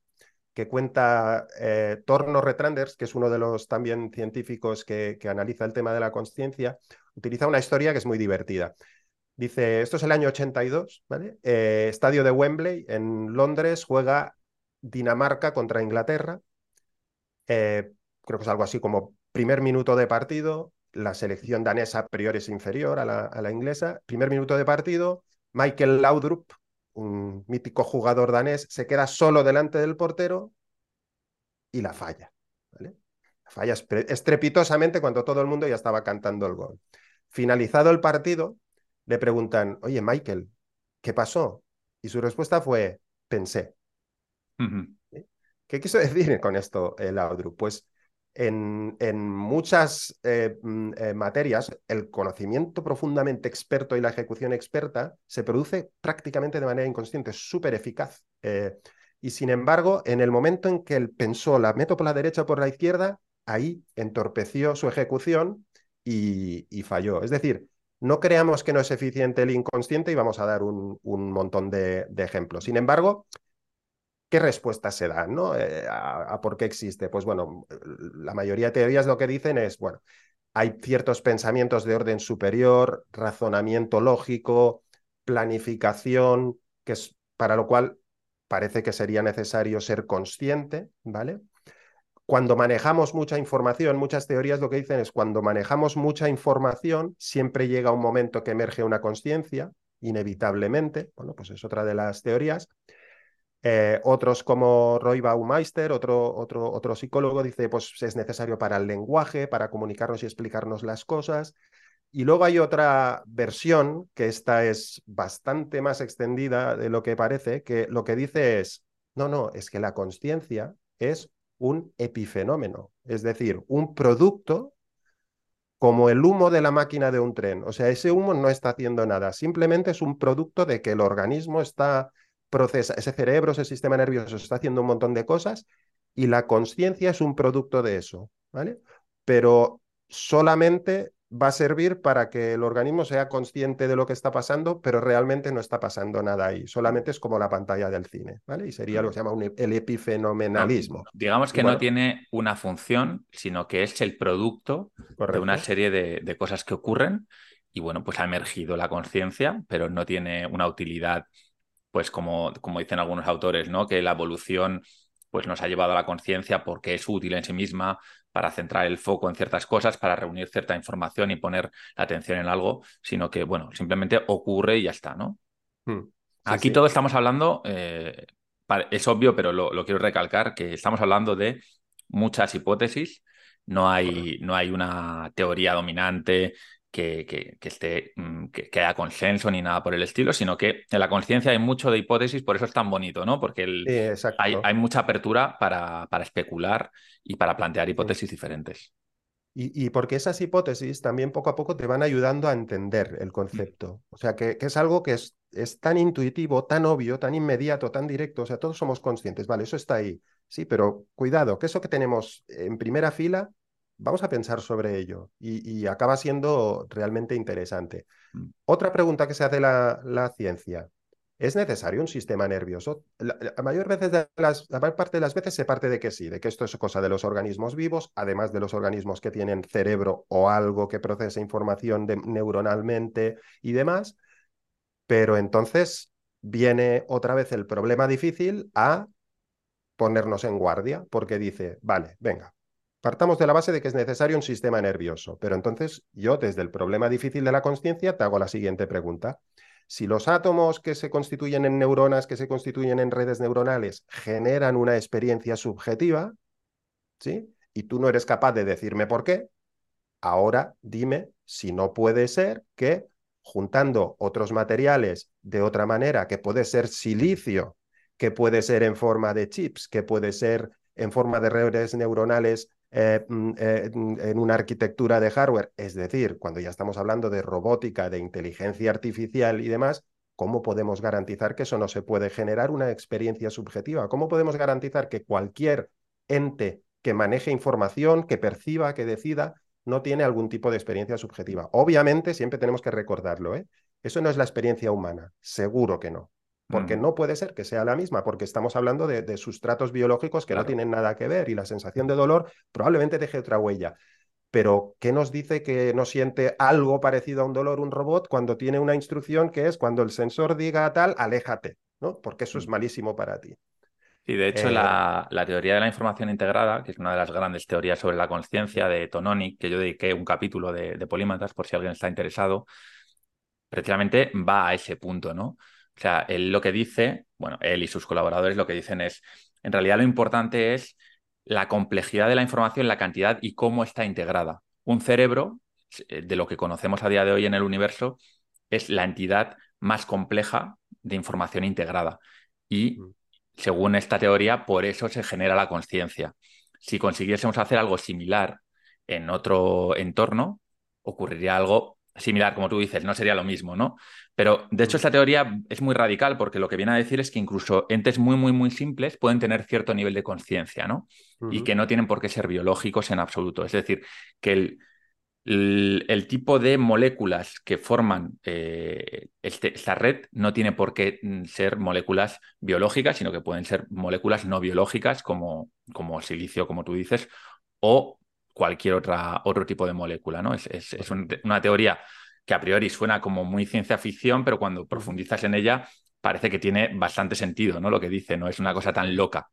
que cuenta eh, Torno Retranders, que es uno de los también científicos que, analiza el tema de la conciencia, utiliza una historia que es muy divertida. Dice, esto es el año 82, ¿vale? Eh, estadio de Wembley en Londres, juega Dinamarca contra Inglaterra. Eh, creo que es algo así como primer minuto de partido, la selección danesa a priori es inferior a la, inglesa. Primer minuto de partido, Michael Laudrup, un mítico jugador danés, se queda solo delante del portero y la falla. falla estrepitosamente cuando todo el mundo ya estaba cantando el gol. Finalizado el partido, le preguntan, oye, Michael, ¿qué pasó? Y su respuesta fue, pensé. ¿Qué quiso [laughs] decir con esto el? Pues en, muchas eh, mm, eh, materias el conocimiento profundamente experto y la ejecución experta se produce prácticamente de manera inconsciente, súper eficaz. Eh, y sin embargo, en el momento en que él pensó, la meto por la derecha o por la izquierda, ahí entorpeció su ejecución y, falló. Es decir, no creamos que no es eficiente el inconsciente y vamos a dar un, montón de, ejemplos. Sin embargo, ¿Qué respuestas se dan ¿no? Eh, a, por qué existe? Pues bueno, la mayoría de teorías lo que dicen es, bueno, hay ciertos pensamientos de orden superior, razonamiento lógico, planificación, que es para lo cual parece que sería necesario ser consciente, ¿vale? Cuando manejamos mucha información, muchas teorías lo que dicen es cuando manejamos mucha información, siempre llega un momento que emerge una conciencia, inevitablemente, bueno, pues es otra de las teorías. Eh, otros como Roy Baumeister, otro, otro, otro psicólogo, dice, pues es necesario para el lenguaje, para comunicarnos y explicarnos las cosas. Y luego hay otra versión, que esta es bastante más extendida de lo que parece, que lo que dice es, no, no, es que la conciencia es un epifenómeno, es decir, un producto como el humo de la máquina de un tren. O sea, ese humo no está haciendo nada, simplemente es un producto de que el organismo está procesa, ese cerebro, ese sistema nervioso está haciendo un montón de cosas y la conciencia es un producto de eso, ¿vale? Pero solamente va a servir para que el organismo sea consciente de lo que está pasando, pero realmente no está pasando nada ahí. Solamente es como la pantalla del cine, ¿vale? Y sería lo que se llama el epifenomenalismo. digamos que no tiene una función, sino que es el producto de una serie de, de, cosas que ocurren. Y bueno, pues ha emergido la conciencia, pero no tiene una utilidad pues como, como dicen algunos autores, ¿no? Que la evolución pues nos ha llevado a la conciencia porque es útil en sí misma para centrar el foco en ciertas cosas, para reunir cierta información y poner la atención en algo, sino que, bueno, simplemente ocurre y ya está, ¿no? Hmm. Aquí todo estamos hablando, eh, es obvio, pero lo, lo, quiero recalcar, que estamos hablando de muchas hipótesis, no hay, no hay una teoría dominante que, que, esté, mm, que, haya consenso ni nada por el estilo, sino que en la conciencia hay mucho de hipótesis, por eso es tan bonito, ¿no? Porque hay, hay, mucha apertura para, para, especular y para plantear hipótesis diferentes. Y, y, porque esas hipótesis también poco a poco te van ayudando a entender el concepto. O sea, que, que es algo que es, es, tan intuitivo, tan obvio, tan inmediato, tan directo. O sea, todos somos conscientes, vale, eso está ahí. Sí, pero cuidado, que eso que tenemos en primera fila vamos a pensar sobre ello y, acaba siendo realmente interesante. Mm. Otra pregunta que se hace la, la ciencia. ¿Es necesario un sistema nervioso? La, mayor, veces de las, la mayor parte de las veces se parte de que sí, de que esto es cosa de los organismos vivos, además de los organismos que tienen cerebro o algo que procesa información neuronalmente y demás. Pero entonces viene otra vez el problema difícil a ponernos en guardia, porque dice, vale, venga, Partamos de la base de que es necesario un sistema nervioso, pero entonces yo desde el problema difícil de la conciencia te hago la siguiente pregunta. Si los átomos que se constituyen en neuronas, que se constituyen en redes neuronales, generan una experiencia subjetiva, ¿sí? Y tú no eres capaz de decirme por qué, ahora dime si no puede ser que juntando otros materiales de otra manera, que puede ser silicio, que puede ser en forma de chips, que puede ser en forma de redes neuronales eh, mm, eh, mm, en una arquitectura de hardware, es decir, cuando ya estamos hablando de robótica, de inteligencia artificial y demás, ¿cómo podemos garantizar que eso no se puede generar una experiencia subjetiva? ¿Cómo podemos garantizar que cualquier ente que maneje información, que perciba, que decida, no tiene algún tipo de experiencia subjetiva? Obviamente, siempre tenemos que recordarlo, ¿eh? Eso no es la experiencia humana, seguro que no porque no puede ser que sea la misma, porque estamos hablando de, sustratos biológicos que no tienen nada que ver y la sensación de dolor probablemente deje otra huella. Pero, ¿qué nos dice que no siente algo parecido a un dolor un robot cuando tiene una instrucción que es cuando el sensor diga tal, aléjate, ¿no? Porque eso es malísimo para ti. Sí, de hecho, eh, la, teoría de la información integrada, que es una de las grandes teorías sobre la conciencia de Tononi, que yo dediqué un capítulo de, de Polímatas por si alguien está interesado, precisamente va a ese punto, ¿no? O sea, él lo que dice, bueno, él y sus colaboradores lo que dicen es, en realidad lo importante es la complejidad de la información, la cantidad y cómo está integrada. Un cerebro, eh, de lo que conocemos a día de hoy en el universo, es la entidad más compleja de información integrada. Y mm. según esta teoría, por eso se genera la conciencia. Si consiguiésemos hacer algo similar en otro entorno, ocurriría algo similar, como tú dices, no sería lo mismo, ¿no? Pero de hecho esta teoría es muy radical porque lo que viene a decir es que incluso entes muy, muy, muy simples pueden tener cierto nivel de conciencia, ¿no? Y que no tienen por qué ser biológicos en absoluto. Es decir, que el, el, tipo de moléculas que forman eh, este, esta red no tiene por qué mm, ser moléculas biológicas, sino que pueden ser moléculas no biológicas como, como silicio, como tú dices, o cualquier otra, otro tipo de molécula, ¿no? Es, es, una teoría que a priori suena como muy ciencia ficción, pero cuando profundizas en ella parece que tiene bastante sentido, ¿no? Lo que dice, no es una cosa tan loca.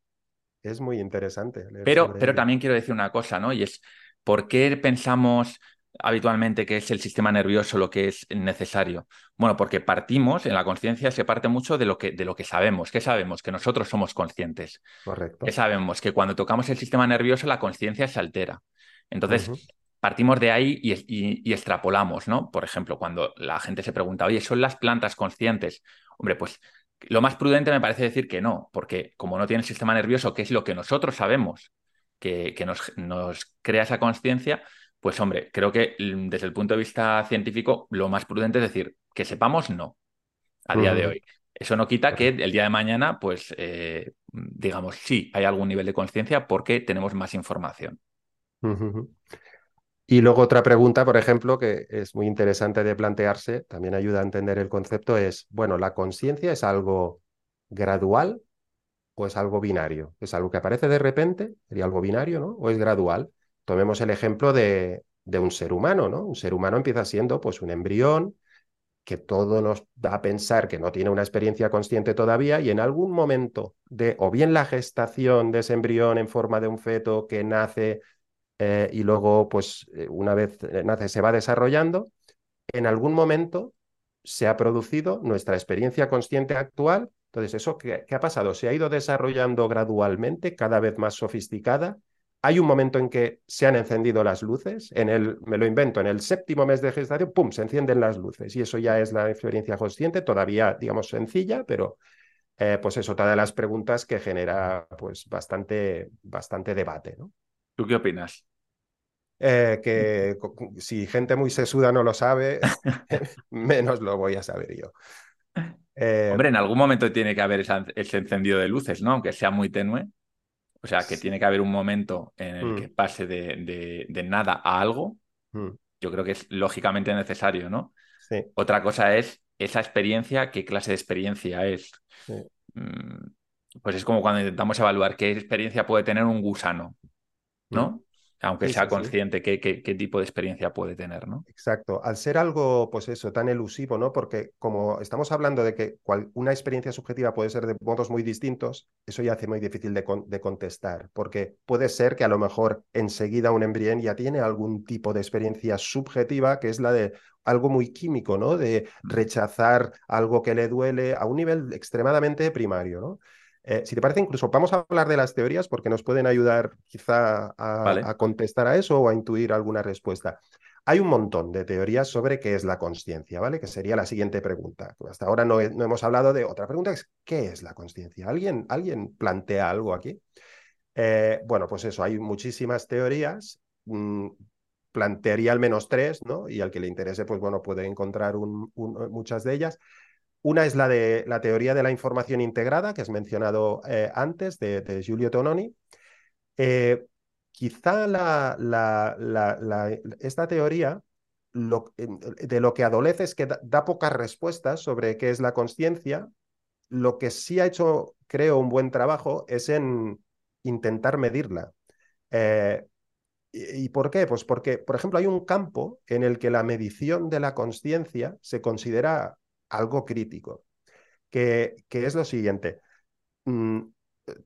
Es muy interesante. Pero, pero también quiero decir una cosa, ¿no? Y es, ¿por qué pensamos habitualmente que es el sistema nervioso lo que es necesario? Bueno, porque partimos, en la conciencia se parte mucho de lo, que, de lo que sabemos. ¿Qué sabemos? Que nosotros somos conscientes. Correcto. ¿Qué sabemos? Que cuando tocamos el sistema nervioso la conciencia se altera. Entonces, partimos de ahí y, extrapolamos, ¿no? Por ejemplo, cuando la gente se pregunta, oye, ¿son las plantas conscientes? Hombre, pues lo más prudente me parece decir que no, porque como no tiene el sistema nervioso, que es lo que nosotros sabemos que, nos, nos crea esa conciencia, pues hombre, creo que mm, desde el punto de vista científico, lo más prudente es decir, que sepamos no, a día de hoy. Eso no quita que el día de mañana, pues, eh, digamos, sí, hay algún nivel de conciencia porque tenemos más información. Y luego otra pregunta, por ejemplo, que es muy interesante de plantearse, también ayuda a entender el concepto, es, bueno, ¿la conciencia es algo gradual o es algo binario? ¿Es algo que aparece de repente? ¿Sería algo binario, no? ¿O es gradual? Tomemos el ejemplo de, de un ser humano, ¿no? Un ser humano empieza siendo pues un embrión que todo nos da a pensar que no tiene una experiencia consciente todavía y en algún momento de o bien la gestación de ese embrión en forma de un feto que nace eh, y luego, pues, eh, una vez eh, nace, se va desarrollando, en algún momento se ha producido nuestra experiencia consciente actual. Entonces, ¿eso qué, ha pasado? Se ha ido desarrollando gradualmente, cada vez más sofisticada. Hay un momento en que se han encendido las luces, en el, me lo invento, en el séptimo mes de gestación, ¡pum!, se encienden las luces y eso ya es la experiencia consciente, todavía, digamos, sencilla, pero pues es otra de las preguntas que genera pues bastante, bastante debate, ¿no? ¿Tú qué opinas? Eh, que [laughs] si gente muy sesuda no lo sabe, [laughs] [laughs] menos lo voy a saber yo. Eh, Hombre, en algún momento tiene que haber ese encendido de luces, ¿no? Aunque sea muy tenue. O sea, que tiene que haber un momento en el que mm. pase de, de, nada a algo. Mm. Yo creo que es lógicamente necesario, ¿no? Sí. Otra cosa es esa experiencia, qué clase de experiencia es. Mm, pues es como cuando intentamos evaluar qué experiencia puede tener un gusano, ¿no? Aunque sea consciente qué, tipo de experiencia puede tener, ¿no? Exacto. Al ser algo, pues eso, tan elusivo, ¿no? Porque como estamos hablando de que una experiencia subjetiva puede ser de modos muy distintos, eso ya hace muy difícil de, contestar, porque puede ser que a lo mejor enseguida un embrión ya tiene algún tipo de experiencia subjetiva, que es la de algo muy químico, ¿no? De mm. rechazar algo que le duele a un nivel extremadamente primario, ¿no? Eh, si te parece, incluso vamos a hablar de las teorías porque nos pueden ayudar quizá a, contestar a eso o a intuir alguna respuesta. Hay un montón de teorías sobre qué es la conciencia, ¿vale? Que sería la siguiente pregunta. Hasta ahora no, hemos hablado de otra pregunta, es ¿qué es la conciencia? ¿Alguien, ¿Alguien plantea algo aquí? Eh, bueno, pues eso, hay muchísimas teorías. Mm, plantearía al menos tres, ¿no? Y al que le interese, pues bueno, puede encontrar muchas de ellas. Una es la de la teoría de la información integrada, que has mencionado eh, antes, de, Giulio Tononi. Eh, quizá esta teoría de lo que adolece es que da, pocas respuestas sobre qué es la conciencia. Lo que sí ha hecho, creo, un buen trabajo es en intentar medirla. Eh, ¿Y por qué? Pues porque, por ejemplo, hay un campo en el que la medición de la conciencia se considera algo crítico, que, que es lo siguiente. Mm,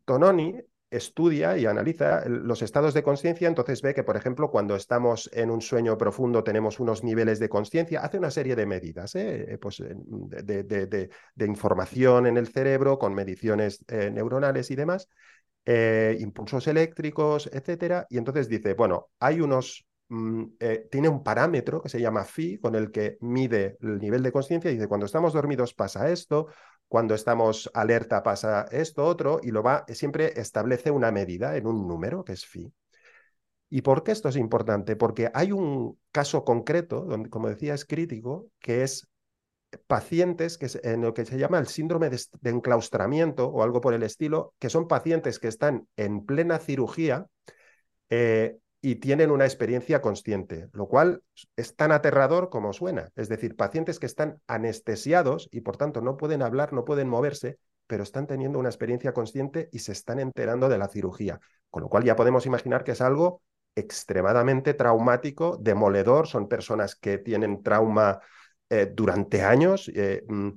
Tononi estudia y analiza los estados de conciencia, entonces ve que, por ejemplo, cuando estamos en un sueño profundo tenemos unos niveles de conciencia, hace una serie de medidas ¿eh? pues, de, de, información en el cerebro con mediciones eh, neuronales y demás, eh, impulsos eléctricos, etcétera, y entonces dice, bueno, hay unos eh, tiene un parámetro que se llama phi, con el que mide el nivel de conciencia y dice, cuando estamos dormidos pasa esto, cuando estamos alerta pasa esto, otro, y lo va, siempre establece una medida en un número, que es phi. ¿Y por qué esto es importante? Porque hay un caso concreto, donde, como decía, es crítico, que es pacientes que en lo que se llama el síndrome de, enclaustramiento o algo por el estilo, que son pacientes que están en plena cirugía, eh, y tienen una experiencia consciente, lo cual es tan aterrador como suena. Es decir, pacientes que están anestesiados y por tanto no pueden hablar, no pueden moverse, pero están teniendo una experiencia consciente y se están enterando de la cirugía. Con lo cual ya podemos imaginar que es algo extremadamente traumático, demoledor, son personas que tienen trauma eh, durante años. Eh, mm.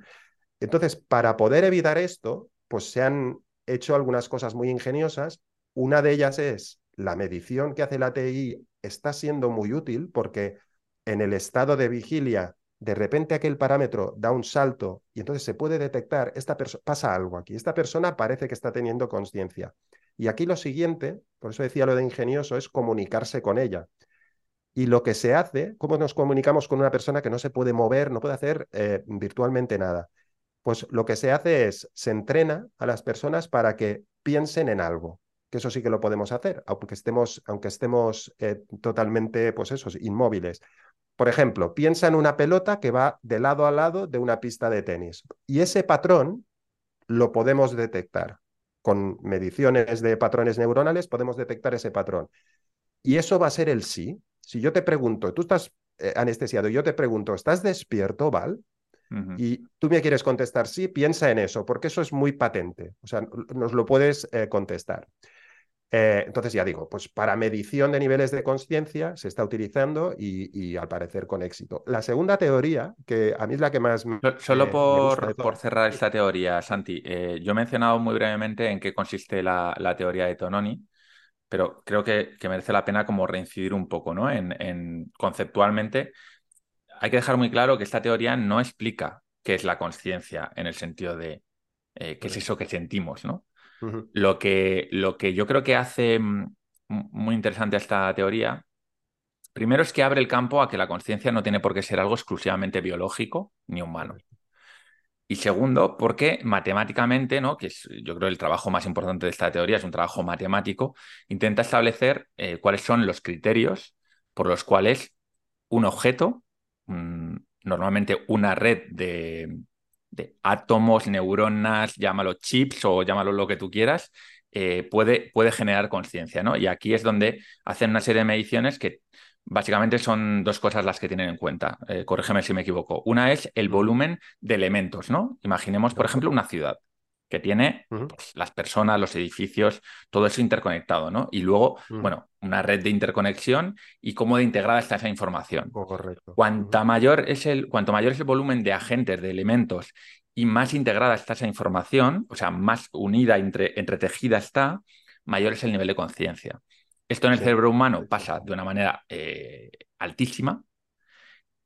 entonces, para poder evitar esto, pues se han hecho algunas cosas muy ingeniosas. Una de ellas es la medición que hace la TI está siendo muy útil porque en el estado de vigilia, de repente aquel parámetro da un salto y entonces se puede detectar, esta pasa algo aquí, esta persona parece que está teniendo conciencia. Y aquí lo siguiente, por eso decía lo de ingenioso, es comunicarse con ella. Y lo que se hace, ¿cómo nos comunicamos con una persona que no se puede mover, no puede hacer eh, virtualmente nada? Pues lo que se hace es, se entrena a las personas para que piensen en algo que eso sí que lo podemos hacer, aunque estemos, aunque estemos eh, totalmente, pues esos, inmóviles. Por ejemplo, piensa en una pelota que va de lado a lado de una pista de tenis. Y ese patrón lo podemos detectar. Con mediciones de patrones neuronales podemos detectar ese patrón. Y eso va a ser el sí. Si yo te pregunto, tú estás eh, anestesiado y yo te pregunto, ¿estás despierto, Val? Y tú me quieres contestar sí, piensa en eso, porque eso es muy patente. O sea, nos lo puedes eh, contestar. Eh, entonces, ya digo, pues para medición de niveles de conciencia se está utilizando y, al parecer con éxito. La segunda teoría, que a mí es la que más... Solo por, por, cerrar esta teoría, Santi, eh, yo he mencionado muy brevemente en qué consiste la, teoría de Tononi, pero creo que, merece la pena como reincidir un poco, ¿no? En, conceptualmente, hay que dejar muy claro que esta teoría no explica qué es la conciencia en el sentido de eh, qué es eso que sentimos, ¿no? Lo, que, lo que yo creo que hace mm, muy interesante esta teoría, primero es que abre el campo a que la conciencia no tiene por qué ser algo exclusivamente biológico ni humano. Y segundo, porque matemáticamente, ¿no? que es yo creo el trabajo más importante de esta teoría, es un trabajo matemático, intenta establecer eh, cuáles son los criterios por los cuales un objeto, mm, normalmente una red de, de átomos, neuronas, llámalo chips o llámalo lo que tú quieras, eh, puede, puede, generar conciencia, ¿no? Y aquí es donde hacen una serie de mediciones que básicamente son dos cosas las que tienen en cuenta. Eh, corrígeme si me equivoco. Una es el volumen de elementos, ¿no? Imaginemos, por ejemplo, una ciudad que tiene pues, las personas, los edificios, todo eso interconectado, ¿no? Y luego, bueno, una red de interconexión y cómo de integrada está esa información. correcto. Cuanta mayor es el, cuanto mayor es el volumen de agentes, de elementos, y más integrada está esa información, o sea, más unida, entre, entretejida está, mayor es el nivel de conciencia. Esto en el cerebro humano pasa de una manera eh, altísima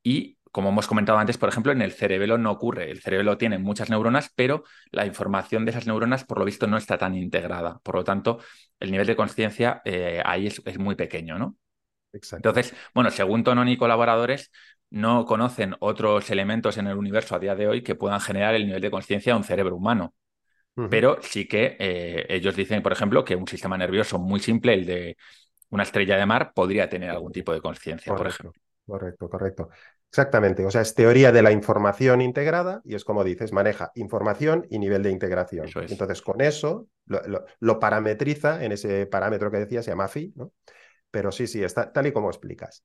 y como hemos comentado antes, por ejemplo, en el cerebelo no ocurre. El cerebelo tiene muchas neuronas, pero la información de esas neuronas, por lo visto, no está tan integrada. Por lo tanto, el nivel de conciencia eh, ahí es, muy pequeño, ¿no? Exacto. Entonces, bueno, según Tonon y colaboradores, no conocen otros elementos en el universo a día de hoy que puedan generar el nivel de conciencia de un cerebro humano. Pero sí que eh, ellos dicen, por ejemplo, que un sistema nervioso muy simple, el de una estrella de mar, podría tener algún tipo de conciencia, por ejemplo. Correcto, correcto. Exactamente. O sea, es teoría de la información integrada y es como dices, maneja información y nivel de integración. Entonces, con eso lo, parametriza en ese parámetro que decía, se llama phi, ¿no? Pero sí, sí, está tal y como explicas.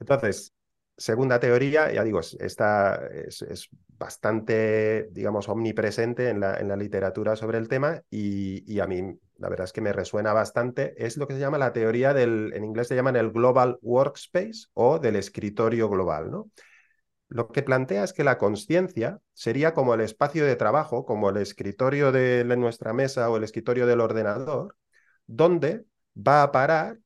Entonces, segunda teoría, ya digo, está, es, bastante, digamos, omnipresente en la, en la, literatura sobre el tema y, a mí la verdad es que me resuena bastante, es lo que se llama la teoría del, en inglés se llaman el Global Workspace o del escritorio global, ¿no? Lo que plantea es que la conciencia sería como el espacio de trabajo, como el escritorio de nuestra mesa o el escritorio del ordenador, donde va a parar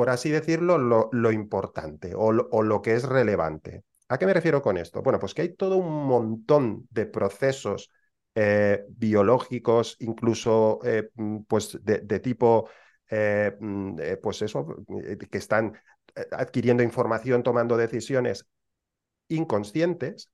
por así decirlo, lo, importante o lo, que es relevante. ¿A qué me refiero con esto? Bueno, pues que hay todo un montón de procesos eh, biológicos, incluso eh, mm, pues de, tipo, eh, mm, pues eso, que están adquiriendo información, tomando decisiones inconscientes,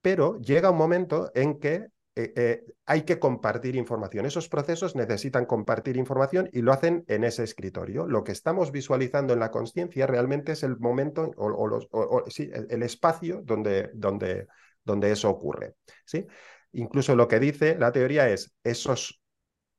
pero llega un momento en que eh, eh, hay que compartir información. Esos procesos necesitan compartir información y lo hacen en ese escritorio. Lo que estamos visualizando en la conciencia realmente es el momento o, el espacio donde, donde, donde eso ocurre. ¿sí? Incluso lo que dice la teoría es esos,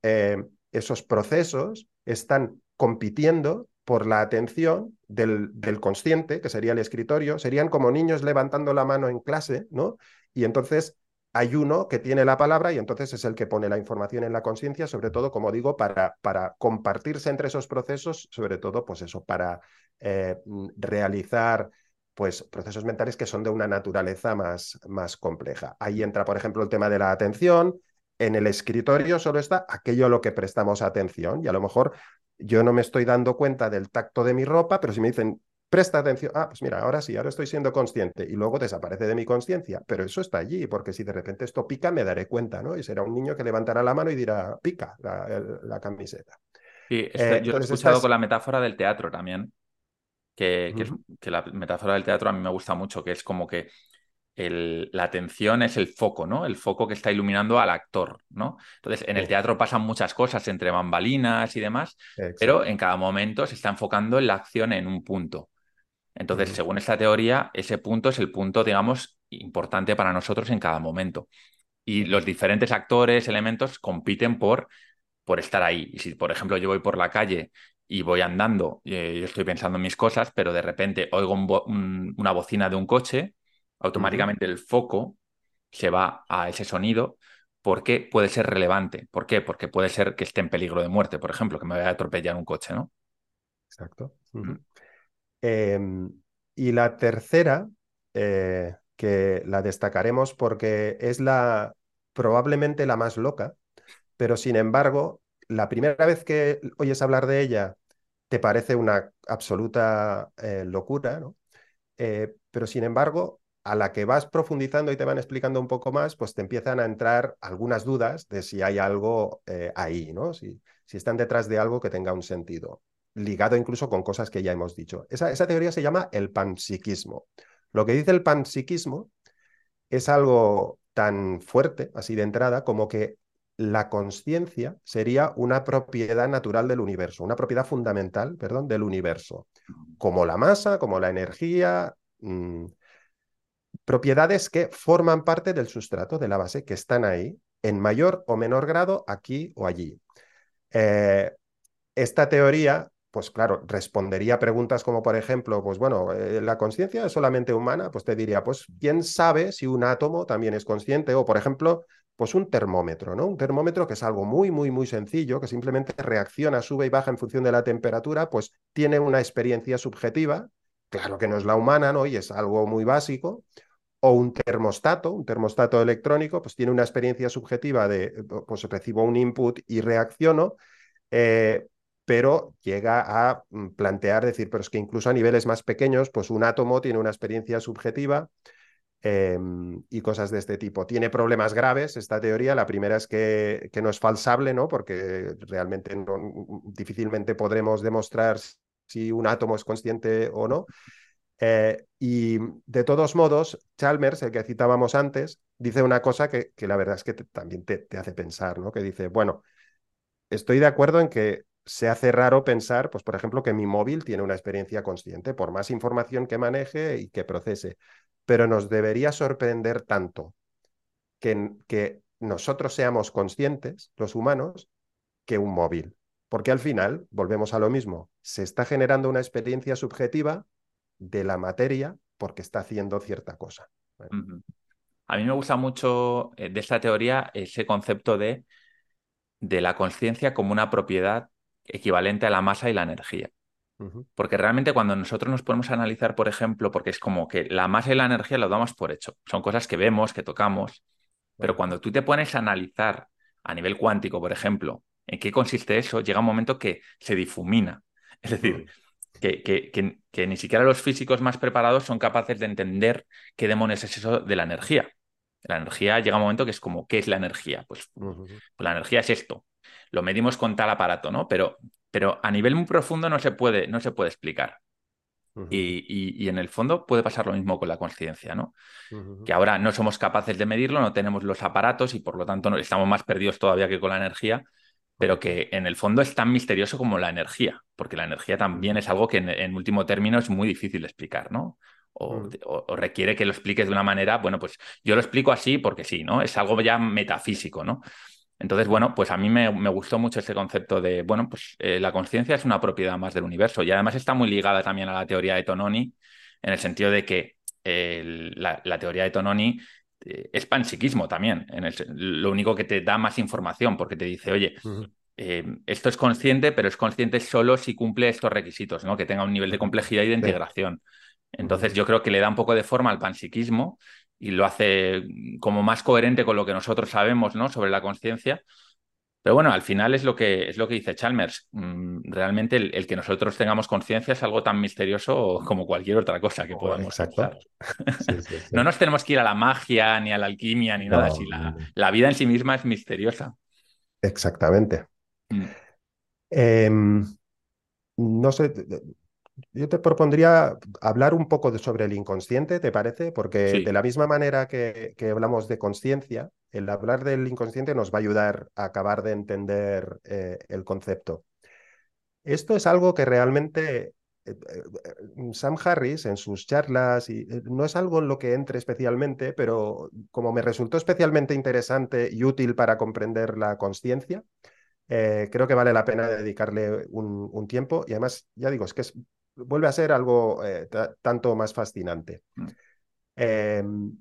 eh, esos procesos están compitiendo por la atención del, del, consciente, que sería el escritorio, serían como niños levantando la mano en clase, ¿no? Y entonces hay uno que tiene la palabra y entonces es el que pone la información en la conciencia, sobre todo, como digo, para, para, compartirse entre esos procesos, sobre todo, pues eso, para eh, mm, realizar pues, procesos mentales que son de una naturaleza más, más compleja. Ahí entra, por ejemplo, el tema de la atención. En el escritorio solo está aquello a lo que prestamos atención y a lo mejor yo no me estoy dando cuenta del tacto de mi ropa, pero si me dicen presta atención, ah, pues mira, ahora sí, ahora estoy siendo consciente y luego desaparece de mi conciencia, pero eso está allí, porque si de repente esto pica, me daré cuenta, ¿no? Y será un niño que levantará la mano y dirá, pica la, camiseta. Sí, eh, yo he escuchado con la metáfora del teatro también, que, que, la metáfora del teatro a mí me gusta mucho, que es como que el, la atención es el foco, ¿no? El foco que está iluminando al actor, ¿no? Entonces, en el teatro pasan muchas cosas entre bambalinas y demás, pero en cada momento se está enfocando en la acción en un punto. Entonces, según esta teoría, ese punto es el punto, digamos, importante para nosotros en cada momento. Y los diferentes actores, elementos, compiten por, por estar ahí. Y si, por ejemplo, yo voy por la calle y voy andando, y eh, yo estoy pensando en mis cosas, pero de repente oigo una bocina de un coche, automáticamente el foco se va a ese sonido porque puede ser relevante. ¿Por qué? Porque puede ser que esté en peligro de muerte, por ejemplo, que me vaya a atropellar un coche, ¿no? Exacto. Em, y la tercera, eh, que la destacaremos porque es la probablemente la más loca, pero sin embargo, la primera vez que oyes hablar de ella te parece una absoluta eh, locura, ¿no? Eh, pero sin embargo, a la que vas profundizando y te van explicando un poco más, pues te empiezan a entrar algunas dudas de si hay algo ahí, ¿no? Si, si están detrás de algo que tenga un sentido ligado incluso con cosas que ya hemos dicho. Esa, teoría se llama el panpsiquismo. Lo que dice el panpsiquismo es algo tan fuerte, así de entrada, como que la conciencia sería una propiedad natural del universo, una propiedad fundamental, perdón, del universo, como la masa, como la energía, mm, propiedades que forman parte del sustrato, de la base, que están ahí, en mayor o menor grado, aquí o allí. Eh, esta teoría pues claro, respondería preguntas como, por ejemplo, pues bueno, eh, ¿la conciencia es solamente humana? Pues te diría, pues, ¿quién sabe si un átomo también es consciente? O, por ejemplo, pues un termómetro, ¿no? Un termómetro que es algo muy, muy, muy sencillo, que simplemente reacciona, sube y baja en función de la temperatura, pues tiene una experiencia subjetiva, claro que no es la humana, ¿no? Y es algo muy básico. O un termostato, un termostato electrónico, pues tiene una experiencia subjetiva de, pues recibo un input y reacciono. Eh, pero llega a mm, plantear, decir, pero es que incluso a niveles más pequeños, pues un átomo tiene una experiencia subjetiva em, y cosas de este tipo. Tiene problemas graves esta teoría. La primera es que, que no es falsable, ¿no? porque realmente mm, difícilmente podremos demostrar si un átomo es consciente o no. Eh, y de todos modos, Chalmers, el que citábamos antes, dice una cosa que, que la verdad es que también te, te, hace pensar, ¿no? Que dice, bueno, estoy de acuerdo en que se hace raro pensar, pues por ejemplo, que mi móvil tiene una experiencia consciente, por más información que maneje y que procese, pero nos debería sorprender tanto que, que nosotros seamos conscientes, los humanos, que un móvil. Porque al final, volvemos a lo mismo, se está generando una experiencia subjetiva de la materia porque está haciendo cierta cosa. A mí me gusta mucho eh, de esta teoría ese concepto de, de la conciencia como una propiedad equivalente a la masa y la energía. Porque realmente cuando nosotros nos ponemos a analizar, por ejemplo, porque es como que la masa y la energía lo damos por hecho, son cosas que vemos, que tocamos, pero cuando tú te pones a analizar a nivel cuántico, por ejemplo, en qué consiste eso, llega un momento que se difumina. Es decir, que, que, que, ni siquiera los físicos más preparados son capaces de entender qué demonios es eso de la energía. La energía llega un momento que es como, ¿qué es la energía? Pues, pues la energía es esto. Lo medimos con tal aparato, ¿no? Pero, pero a nivel muy profundo no se puede, no se puede explicar y, en el fondo puede pasar lo mismo con la conciencia, ¿no? Que ahora no somos capaces de medirlo, no tenemos los aparatos y por lo tanto estamos más perdidos todavía que con la energía, pero que en el fondo es tan misterioso como la energía, porque la energía también es algo que en, último término es muy difícil de explicar, ¿no? O, o, requiere que lo expliques de una manera, bueno, pues yo lo explico así porque sí, ¿no? Es algo ya metafísico, ¿no? Entonces, bueno, pues a mí me, gustó mucho ese concepto de, bueno, pues eh, la conciencia es una propiedad más del universo y además está muy ligada también a la teoría de Tononi, en el sentido de que la, teoría de Tononi eh, es panpsiquismo también, en lo único que te da más información porque te dice, oye, eh, esto es consciente, pero es consciente solo si cumple estos requisitos, ¿no? Que tenga un nivel de complejidad y de integración. Entonces, yo creo que le da un poco de forma al panpsiquismo y lo hace como más coherente con lo que nosotros sabemos ¿no? sobre la conciencia. Pero bueno, al final es lo que, es lo que dice Chalmers. Mm, realmente el, que nosotros tengamos conciencia es algo tan misterioso como cualquier otra cosa que podamos Exacto. [laughs] no nos tenemos que ir a la magia, ni a la alquimia, ni nada así. La, vida en sí misma es misteriosa. Exactamente. Mm. Em, no sé, yo te propondría hablar un poco sobre el inconsciente, ¿te parece? Porque de la misma manera que, hablamos de conciencia, el hablar del inconsciente nos va a ayudar a acabar de entender eh, el concepto. Esto es algo que realmente eh, eh, Sam Harris en sus charlas, y no es algo en lo que entre especialmente, pero como me resultó especialmente interesante y útil para comprender la conciencia, creo que vale la pena dedicarle un, un, tiempo. Y además, ya digo, es que es vuelve a ser algo eh, tanto más fascinante. Mm. Em,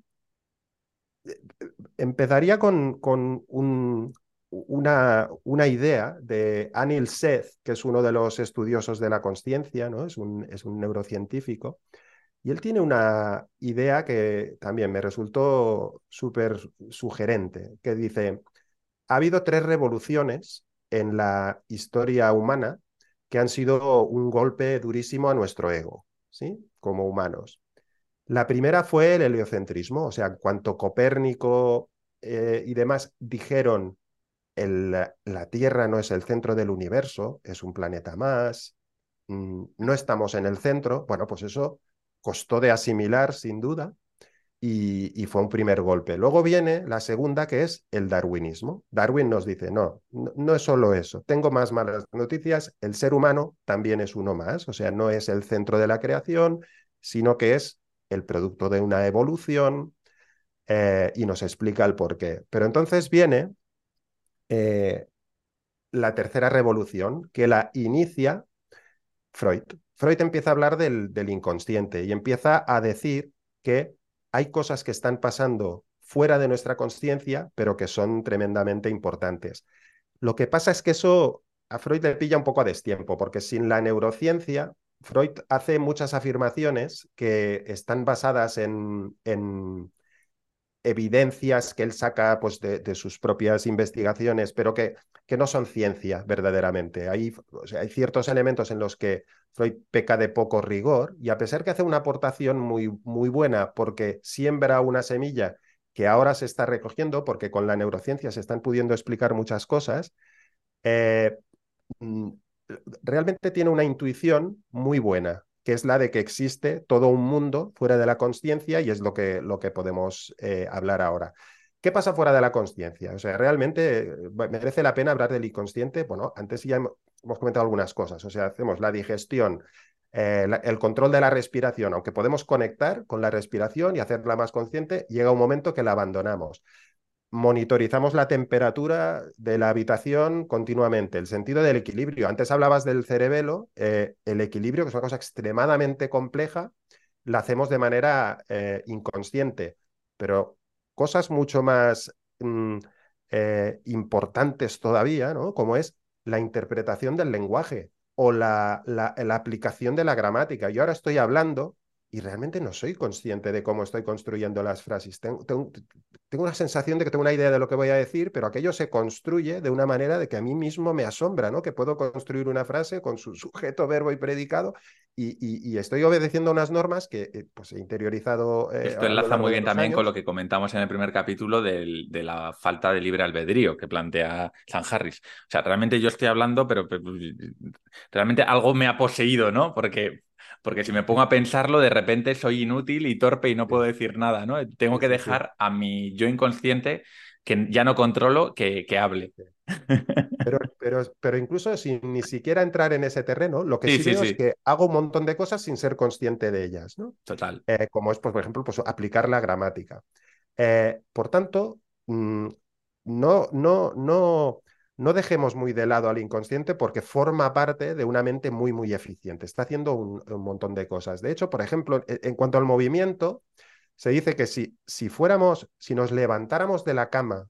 empezaría con, con un, una, una, idea de Anil Seth, que es uno de los estudiosos de la conciencia, ¿no? es, un, es un neurocientífico, y él tiene una idea que también me resultó súper sugerente, que dice, ha habido tres revoluciones en la historia humana que han sido un golpe durísimo a nuestro ego, ¿sí? Como humanos. La primera fue el heliocentrismo, o sea, cuanto Copérnico eh, y demás dijeron el, la Tierra no es el centro del universo, es un planeta más, mm, no estamos en el centro, bueno, pues eso costó de asimilar sin duda, y, fue un primer golpe. Luego viene la segunda, que es el darwinismo. Darwin nos dice, no, no, es solo eso, tengo más malas noticias, el ser humano también es uno más, o sea, no es el centro de la creación, sino que es el producto de una evolución eh, y nos explica el por qué. Pero entonces viene eh, la tercera revolución, que la inicia Freud. Freud empieza a hablar del, del inconsciente y empieza a decir que hay cosas que están pasando fuera de nuestra conciencia, pero que son tremendamente importantes. Lo que pasa es que eso a Freud le pilla un poco a destiempo, porque sin la neurociencia, Freud hace muchas afirmaciones que están basadas en, en evidencias que él saca pues, de, sus propias investigaciones, pero que, que, no son ciencia verdaderamente. Hay, hay ciertos elementos en los que Freud peca de poco rigor y a pesar que hace una aportación muy, muy buena porque siembra una semilla que ahora se está recogiendo, porque con la neurociencia se están pudiendo explicar muchas cosas, eh, mm, realmente tiene una intuición muy buena que es la de que existe todo un mundo fuera de la consciencia y es lo que, lo que podemos eh, hablar ahora. ¿Qué pasa fuera de la consciencia? O sea, realmente eh, merece la pena hablar del inconsciente. Bueno, antes ya hemos comentado algunas cosas. O sea, hacemos la digestión, eh, el control de la respiración, aunque podemos conectar con la respiración y hacerla más consciente, llega un momento que la abandonamos monitorizamos la temperatura de la habitación continuamente, el sentido del equilibrio. Antes hablabas del cerebelo, eh, el equilibrio, que es una cosa extremadamente compleja, la hacemos de manera eh, inconsciente, pero cosas mucho más mm, eh, importantes todavía, ¿no? Como es la interpretación del lenguaje o la, la, la aplicación de la gramática. Yo ahora estoy hablando y realmente no soy consciente de cómo estoy construyendo las frases. Tengo, tengo, una sensación de que tengo una idea de lo que voy a decir, pero aquello se construye de una manera de que a mí mismo me asombra, ¿no? Que puedo construir una frase con su sujeto, verbo y predicado y, estoy obedeciendo unas normas que eh, pues he interiorizado. Eh, Esto enlaza muy bien también con lo que comentamos en el primer capítulo de la falta de libre albedrío que plantea San Harris. O sea, realmente yo estoy hablando, pero, pero realmente algo me ha poseído, ¿no? Porque porque si me pongo a pensarlo, de repente soy inútil y torpe y no puedo decir nada, ¿no? Tengo que dejar a mi yo inconsciente, que ya no controlo, que, que hable. Pero, pero, pero, incluso sin ni siquiera entrar en ese terreno, lo que sí, veo es que hago un montón de cosas sin ser consciente de ellas, ¿no? Total. Eh, como es, pues, por ejemplo, pues, aplicar la gramática. Eh, por tanto, mm, no, no, no, no dejemos muy de lado al inconsciente porque forma parte de una mente muy, muy eficiente. Está haciendo un, montón de cosas. De hecho, por ejemplo, en, cuanto al movimiento, se dice que si, si fuéramos, si nos levantáramos de la cama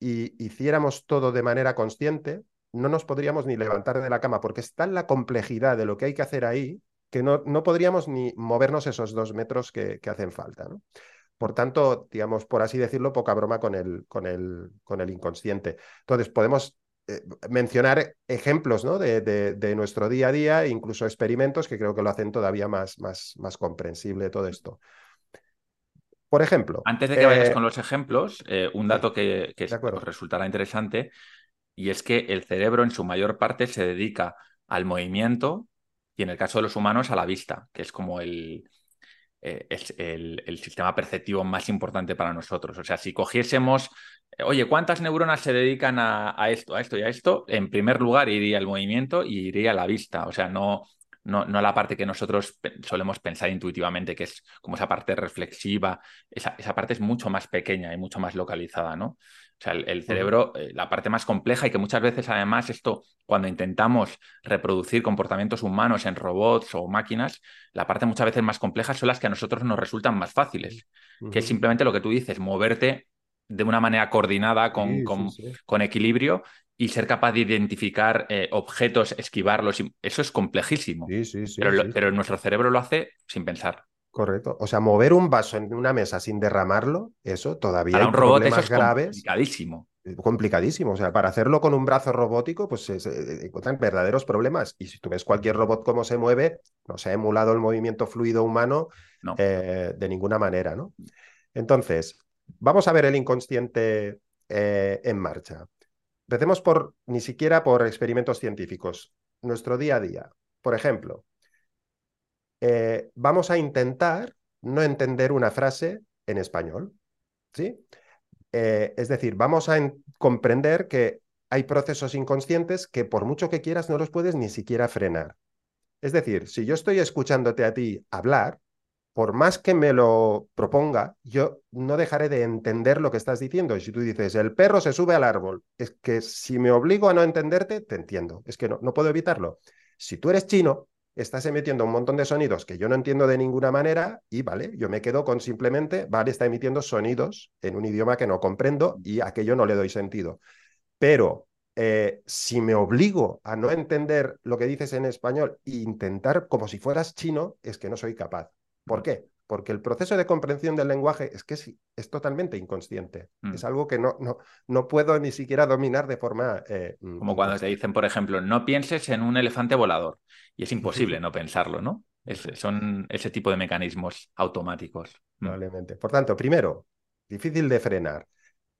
y hiciéramos todo de manera consciente, no nos podríamos ni levantar de la cama porque está la complejidad de lo que hay que hacer ahí que no, no podríamos ni movernos esos dos metros que, hacen falta. Por tanto, digamos, por así decirlo, poca broma con el, con el, con el inconsciente. Entonces, podemos eh, mencionar ejemplos ¿no? de, de, nuestro día a día, incluso experimentos que creo que lo hacen todavía más, más, más comprensible todo esto. Por ejemplo. Antes de que vayas eh, con los ejemplos, eh, un dato que, que resultará interesante, y es que el cerebro en su mayor parte se dedica al movimiento y en el caso de los humanos a la vista, que es como el, eh, es el, sistema perceptivo más importante para nosotros. O sea, si cogiésemos, eh, oye, ¿cuántas neuronas se dedican a, esto, a esto y a esto? En primer lugar iría el movimiento y iría la vista. O sea, no, no, no, la parte que nosotros solemos pensar intuitivamente, que es como esa parte reflexiva, esa, esa, parte es mucho más pequeña y mucho más localizada, ¿no? O sea, el, cerebro, eh, la parte más compleja y que muchas veces además esto, cuando intentamos reproducir comportamientos humanos en robots o máquinas, la parte muchas veces más compleja son las que a nosotros nos resultan más fáciles, que es simplemente lo que tú dices, moverte de una manera coordinada, con, con, equilibrio y ser capaz de identificar eh, objetos, esquivarlos. Eso es complejísimo. pero, pero nuestro cerebro lo hace sin pensar. Correcto. O sea, mover un vaso en una mesa sin derramarlo, eso todavía para hay un robot problemas eso es Complicadísimo. Eh, complicadísimo. O sea, para hacerlo con un brazo robótico, pues se, eh, encuentran verdaderos problemas. Y si tú ves cualquier robot cómo se mueve, no se ha emulado el movimiento fluido humano eh, de ninguna manera, ¿no? Entonces, vamos a ver el inconsciente en marcha. Empecemos por ni siquiera por experimentos científicos. Nuestro día a día. Por ejemplo, eh, vamos a intentar no entender una frase en español. ¿sí? Eh, es decir, vamos a comprender que hay procesos inconscientes que por mucho que quieras no los puedes ni siquiera frenar. Es decir, si yo estoy escuchándote a ti hablar, por más que me lo proponga, yo no dejaré de entender lo que estás diciendo. Si tú dices, el perro se sube al árbol, es que si me obligo a no entenderte, te entiendo. Es que no, no puedo evitarlo. Si tú eres chino, estás emitiendo un montón de sonidos que yo no entiendo de ninguna manera y, vale, yo me quedo con simplemente, vale, está emitiendo sonidos en un idioma que no comprendo y a aquello no le doy sentido. Pero eh, si me obligo a no entender lo que dices en español e intentar como si fueras chino, es que no soy capaz. ¿Por qué? porque el proceso de comprensión del lenguaje es que es, es totalmente inconsciente. Es mm. algo que no, no, no, puedo ni siquiera dominar de forma... Eh, mm, Como cuando te dicen, por ejemplo, no pienses en un elefante volador. Y es imposible [laughs] no pensarlo, ¿no? son ese tipo de mecanismos automáticos. Mm. Probablemente. Por tanto, primero, difícil de frenar.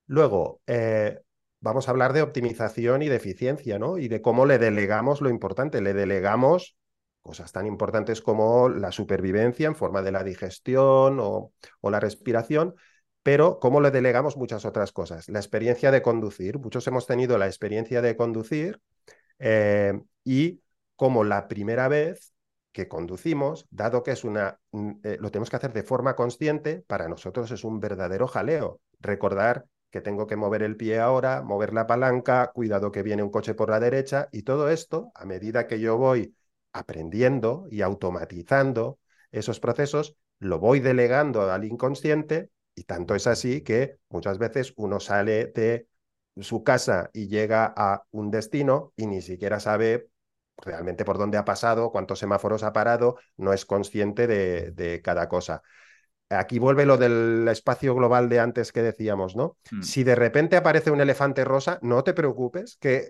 Luego, eh, vamos a hablar de optimización y de eficiencia, ¿no? Y de cómo le delegamos lo importante. Le delegamos cosas tan importantes como la supervivencia en forma de la digestión o, la respiración, pero cómo le delegamos muchas otras cosas. La experiencia de conducir, muchos hemos tenido la experiencia de conducir eh, y como la primera vez que conducimos, dado que es una, mm, eh, lo tenemos que hacer de forma consciente, para nosotros es un verdadero jaleo. Recordar que tengo que mover el pie ahora, mover la palanca, cuidado que viene un coche por la derecha y todo esto, a medida que yo voy aprendiendo y automatizando esos procesos, lo voy delegando al inconsciente y tanto es así que muchas veces uno sale de su casa y llega a un destino y ni siquiera sabe realmente por dónde ha pasado, cuántos semáforos ha parado, no es consciente de, de cada cosa. Aquí vuelve lo del espacio global de antes que decíamos, ¿no? Hmm. Si de repente aparece un elefante rosa, no te preocupes, que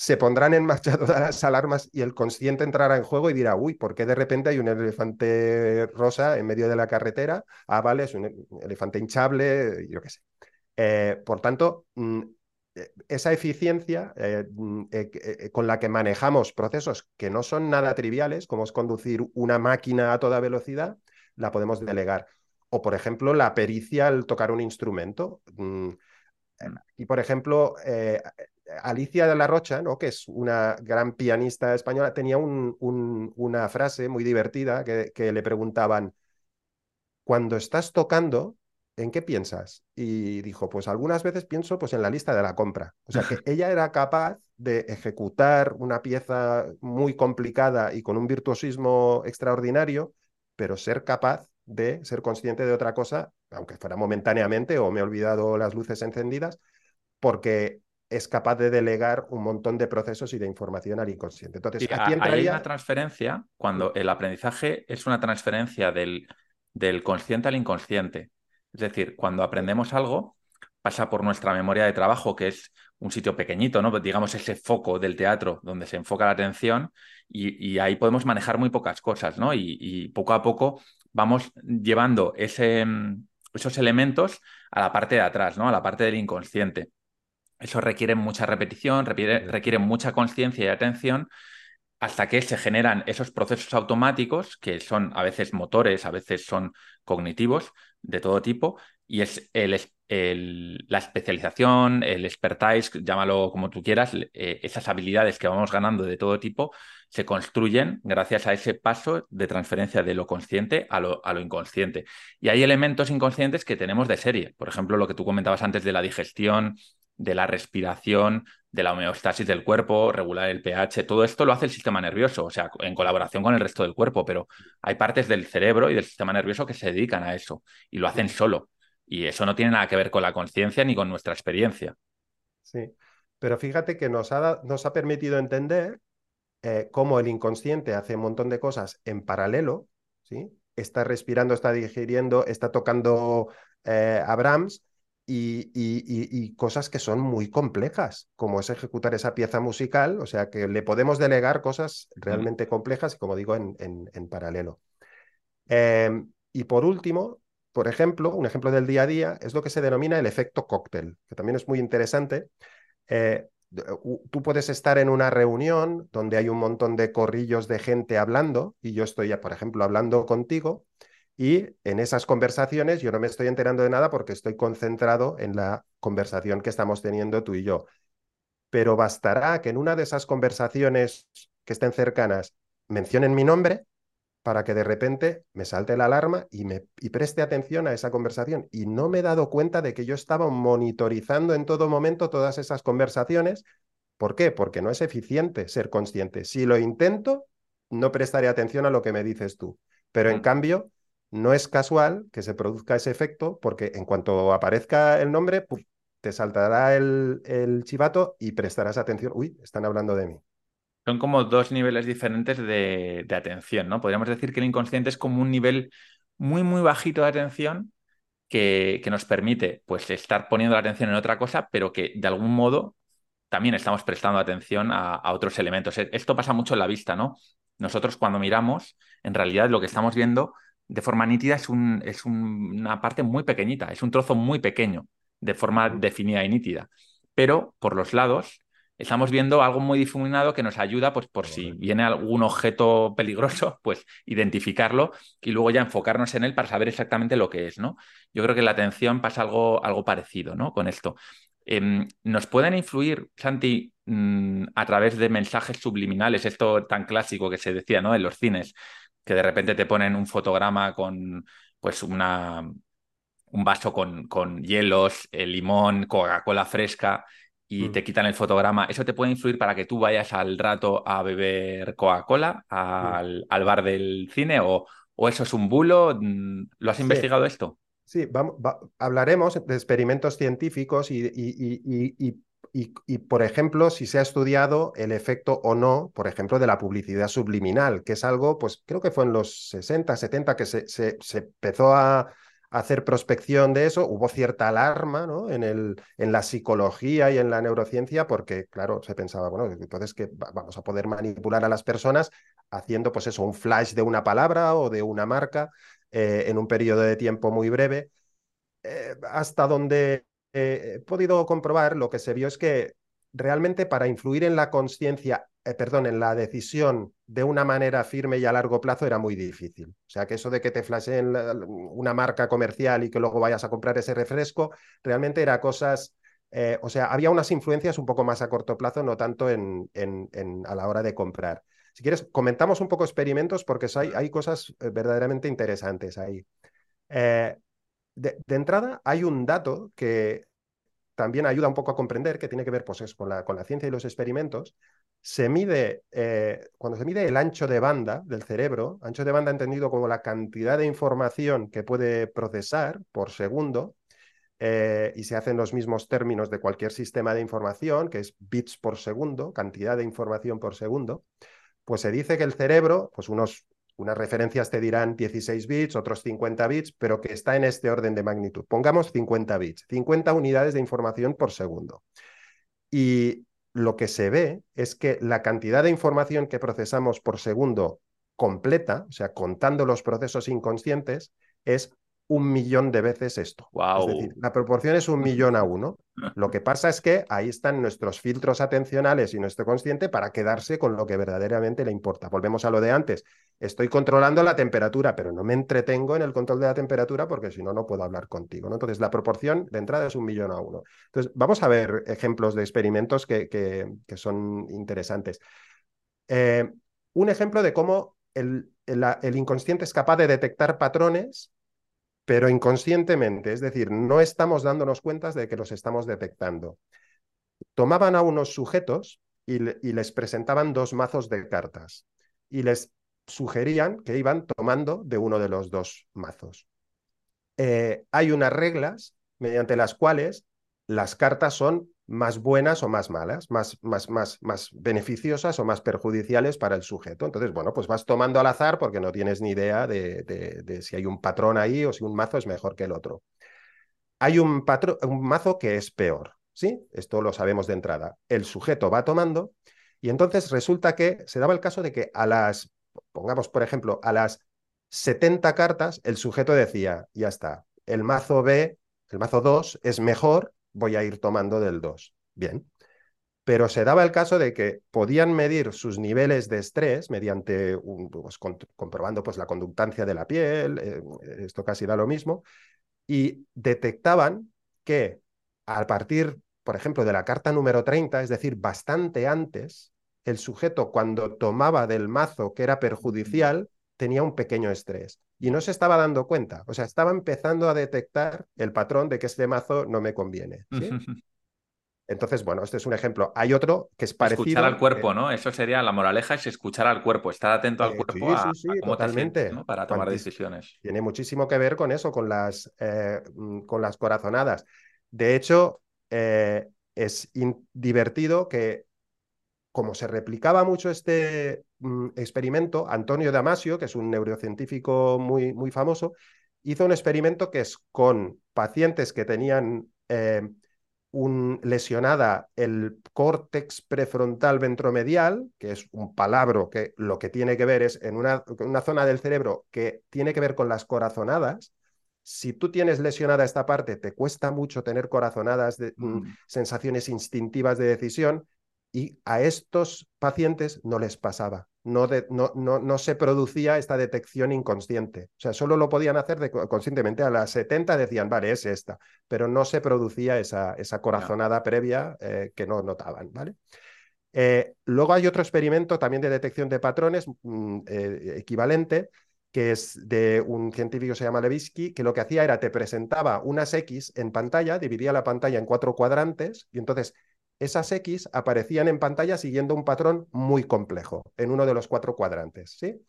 se pondrán en marcha [laughs] todas las alarmas y el consciente entrará en juego y dirá, uy, ¿por qué de repente hay un elefante rosa en medio de la carretera? Ah, vale, es un elefante hinchable, yo qué sé. Eh, por tanto, mm, eh, esa eficiencia eh, mm, con la que manejamos procesos que no son nada triviales, como es conducir una máquina a toda velocidad, la podemos delegar. O, por ejemplo, la pericia al tocar un instrumento. Mm, y, por ejemplo, Alicia de la Rocha, ¿no? que es una gran pianista española, tenía una frase muy divertida que, le preguntaban, cuando estás tocando, ¿en qué piensas? Y dijo, pues algunas veces pienso pues, en la lista de la compra. O sea, que [laughs] ella era capaz de ejecutar una pieza muy complicada y con un virtuosismo extraordinario, pero ser capaz de ser consciente de otra cosa, aunque fuera momentáneamente o me he olvidado las luces encendidas, porque es capaz de delegar un montón de procesos y de información al inconsciente. Entonces, aquí hay una transferencia cuando el aprendizaje es una transferencia del, del consciente al inconsciente. Es decir, cuando aprendemos algo, pasa por nuestra memoria de trabajo, que es un sitio pequeñito, ¿no? digamos ese foco del teatro donde se enfoca la atención y, ahí podemos manejar muy pocas cosas, ¿no? Y, poco a poco vamos llevando ese, esos elementos a la parte de atrás, ¿no? A la parte del inconsciente. Eso requiere mucha repetición, requiere, mucha conciencia y atención hasta que se generan esos procesos automáticos que son a veces motores, a veces son cognitivos de todo tipo, y es el, la especialización, el expertise, llámalo como tú quieras, eh, esas habilidades que vamos ganando de todo tipo se construyen gracias a ese paso de transferencia de lo consciente a lo, a lo inconsciente. Y hay elementos inconscientes que tenemos de serie, por ejemplo, lo que tú comentabas antes de la digestión, de la respiración, de la homeostasis del cuerpo, regular el pH, todo esto lo hace el sistema nervioso, o sea, en colaboración con el resto del cuerpo, pero hay partes del cerebro y del sistema nervioso que se dedican a eso y lo hacen solo. Y eso no tiene nada que ver con la conciencia ni con nuestra experiencia. Sí, pero fíjate que nos ha, nos ha permitido entender eh, cómo el inconsciente hace un montón de cosas en paralelo, ¿sí? Está respirando, está digiriendo, está tocando eh, Abrams y, cosas que son muy complejas, como es ejecutar esa pieza musical, o sea que le podemos delegar cosas realmente complejas, como digo, en, en, paralelo. Em, y por último, por ejemplo, un ejemplo del día a día es lo que se denomina el efecto cóctel, que también es muy interesante. Eh, tú puedes estar en una reunión donde hay un montón de corrillos de gente hablando y yo estoy, por ejemplo, hablando contigo y en esas conversaciones yo no me estoy enterando de nada porque estoy concentrado en la conversación que estamos teniendo tú y yo. Pero bastará que en una de esas conversaciones que estén cercanas mencionen mi nombre para que de repente me salte la alarma y, me, y preste atención a esa conversación. Y no me he dado cuenta de que yo estaba monitorizando en todo momento todas esas conversaciones. ¿Por qué? Porque no es eficiente ser consciente. Si lo intento, no prestaré atención a lo que me dices tú. Pero en cambio, no es casual que se produzca ese efecto porque en cuanto aparezca el nombre, te saltará el, el, chivato y prestarás atención. Uy, están hablando de mí. Son como dos niveles diferentes de, atención, ¿no? Podríamos decir que el inconsciente es como un nivel muy, muy bajito de atención que, que nos permite pues, estar poniendo la atención en otra cosa, pero que de algún modo también estamos prestando atención a, a, otros elementos. Esto pasa mucho en la vista, ¿no? Nosotros cuando miramos, en realidad lo que estamos viendo de forma nítida es, un, es una parte muy pequeñita, es un trozo muy pequeño, de forma definida y nítida. Pero por los lados estamos viendo algo muy difuminado que nos ayuda, pues por si viene algún objeto peligroso, [laughs] pues identificarlo y luego ya enfocarnos en él para saber exactamente lo que es, ¿no? Yo creo que la atención pasa algo, algo parecido, ¿no? Con esto. Em, ¿Nos pueden influir, Santi, mm, a través de mensajes subliminales, esto tan clásico que se decía, ¿no? En los cines, que de repente te ponen un fotograma con, pues, una, un vaso con, con hielos, el limón, Coca-Cola fresca y mm. te quitan el fotograma, ¿eso te puede influir para que tú vayas al rato a beber Coca-Cola al, bar del cine o, o, eso es un bulo? Mm, ¿Lo has investigado esto? Sí, vamos, hablaremos de experimentos científicos y, y, y, por ejemplo, si se ha estudiado el efecto o no, por ejemplo, de la publicidad subliminal, que es algo, pues creo que fue en los 60, 70 que se empezó a, hacer prospección de eso, hubo cierta alarma ¿no? en, el, en la psicología y en la neurociencia, porque, claro, se pensaba, bueno, entonces que vamos a poder manipular a las personas haciendo, pues eso, un flash de una palabra o de una marca eh, en un periodo de tiempo muy breve. Eh, hasta donde he podido comprobar, lo que se vio es que realmente para influir en la conciencia, eh, perdón, en la decisión de una manera firme y a largo plazo era muy difícil. O sea, que eso de que te flasheen una marca comercial y que luego vayas a comprar ese refresco, realmente era cosas, eh, o sea, había unas influencias un poco más a corto plazo, no tanto en, a la hora de comprar. Si quieres, comentamos un poco experimentos porque hay, cosas eh, verdaderamente interesantes ahí. De, entrada, hay un dato que también ayuda un poco a comprender, que tiene que ver pues, con, la, ciencia y los experimentos, se mide, eh, cuando se mide el ancho de banda del cerebro, ancho de banda entendido como la cantidad de información que puede procesar por segundo, eh, y se hacen los mismos términos de cualquier sistema de información, que es bits por segundo, cantidad de información por segundo, pues se dice que el cerebro, pues unos unas referencias te dirán 16 bits, otros 50 bits, pero que está en este orden de magnitud. Pongamos 50 bits, 50 unidades de información por segundo. Y lo que se ve es que la cantidad de información que procesamos por segundo completa, o sea, contando los procesos inconscientes, es un millón de veces esto. Es decir, la proporción es un millón a uno. [laughs] Lo que pasa es que ahí están nuestros filtros atencionales y nuestro consciente para quedarse con lo que verdaderamente le importa. Volvemos a lo de antes. Estoy controlando la temperatura, pero no me entretengo en el control de la temperatura porque si no, no puedo hablar contigo. ¿no? Entonces, la proporción de entrada es un millón a uno. Entonces, vamos a ver ejemplos de experimentos que, que, son interesantes. Eh, un ejemplo de cómo el, el inconsciente es capaz de detectar patrones pero inconscientemente, es decir, no estamos dándonos cuenta de que los estamos detectando. Tomaban a unos sujetos y, les presentaban dos mazos de cartas y les sugerían que iban tomando de uno de los dos mazos. Eh, hay unas reglas mediante las cuales las cartas son más buenas o más malas, más, más, más, más beneficiosas o más perjudiciales para el sujeto. Entonces, bueno, pues vas tomando al azar porque no tienes ni idea de, de, si hay un patrón ahí o si un mazo es mejor que el otro. Hay un, un mazo que es peor, ¿sí? Esto lo sabemos de entrada. El sujeto va tomando y entonces resulta que se daba el caso de que a las, pongamos por ejemplo, a las 70 cartas, el sujeto decía, ya está, el mazo B, el mazo 2 es mejor voy a ir tomando del 2. Bien. Pero se daba el caso de que podían medir sus niveles de estrés mediante pues, comprobando pues, la conductancia de la piel, eh, esto casi da lo mismo, y detectaban que a partir, por ejemplo, de la carta número 30, es decir, bastante antes, el sujeto cuando tomaba del mazo que era perjudicial tenía un pequeño estrés y no se estaba dando cuenta. O sea, estaba empezando a detectar el patrón de que este mazo no me conviene. Entonces, bueno, este es un ejemplo. Hay otro que es parecido. Escuchar al cuerpo, ¿no? Eso sería la moraleja, es escuchar al cuerpo, estar atento al eh, cuerpo totalmente. para tomar decisiones. Tiene muchísimo que ver con eso, con las, eh, mm, con las corazonadas. De hecho, eh, es divertido que como se replicaba mucho este mm, experimento, Antonio Damasio, que es un neurocientífico muy, muy famoso, hizo un experimento que es con pacientes que tenían eh, un, lesionada el córtex prefrontal ventromedial, que es un palabro que lo que tiene que ver es en una, una zona del cerebro que tiene que ver con las corazonadas, si tú tienes lesionada esta parte, te cuesta mucho tener corazonadas, de, mm, mm. sensaciones instintivas de decisión, Y a estos pacientes no les pasaba, no, no, no, se producía esta detección inconsciente. O sea, solo lo podían hacer conscientemente. A las 70 decían, vale, es esta, pero no se producía esa, esa corazonada previa eh, que no notaban, ¿vale? Eh, luego hay otro experimento también de detección de patrones mm, eh, equivalente, que es de un científico que se llama Levitsky, que lo que hacía era te presentaba unas X en pantalla, dividía la pantalla en cuatro cuadrantes, y entonces esas X aparecían en pantalla siguiendo un patrón muy complejo en uno de los cuatro cuadrantes, ¿sí?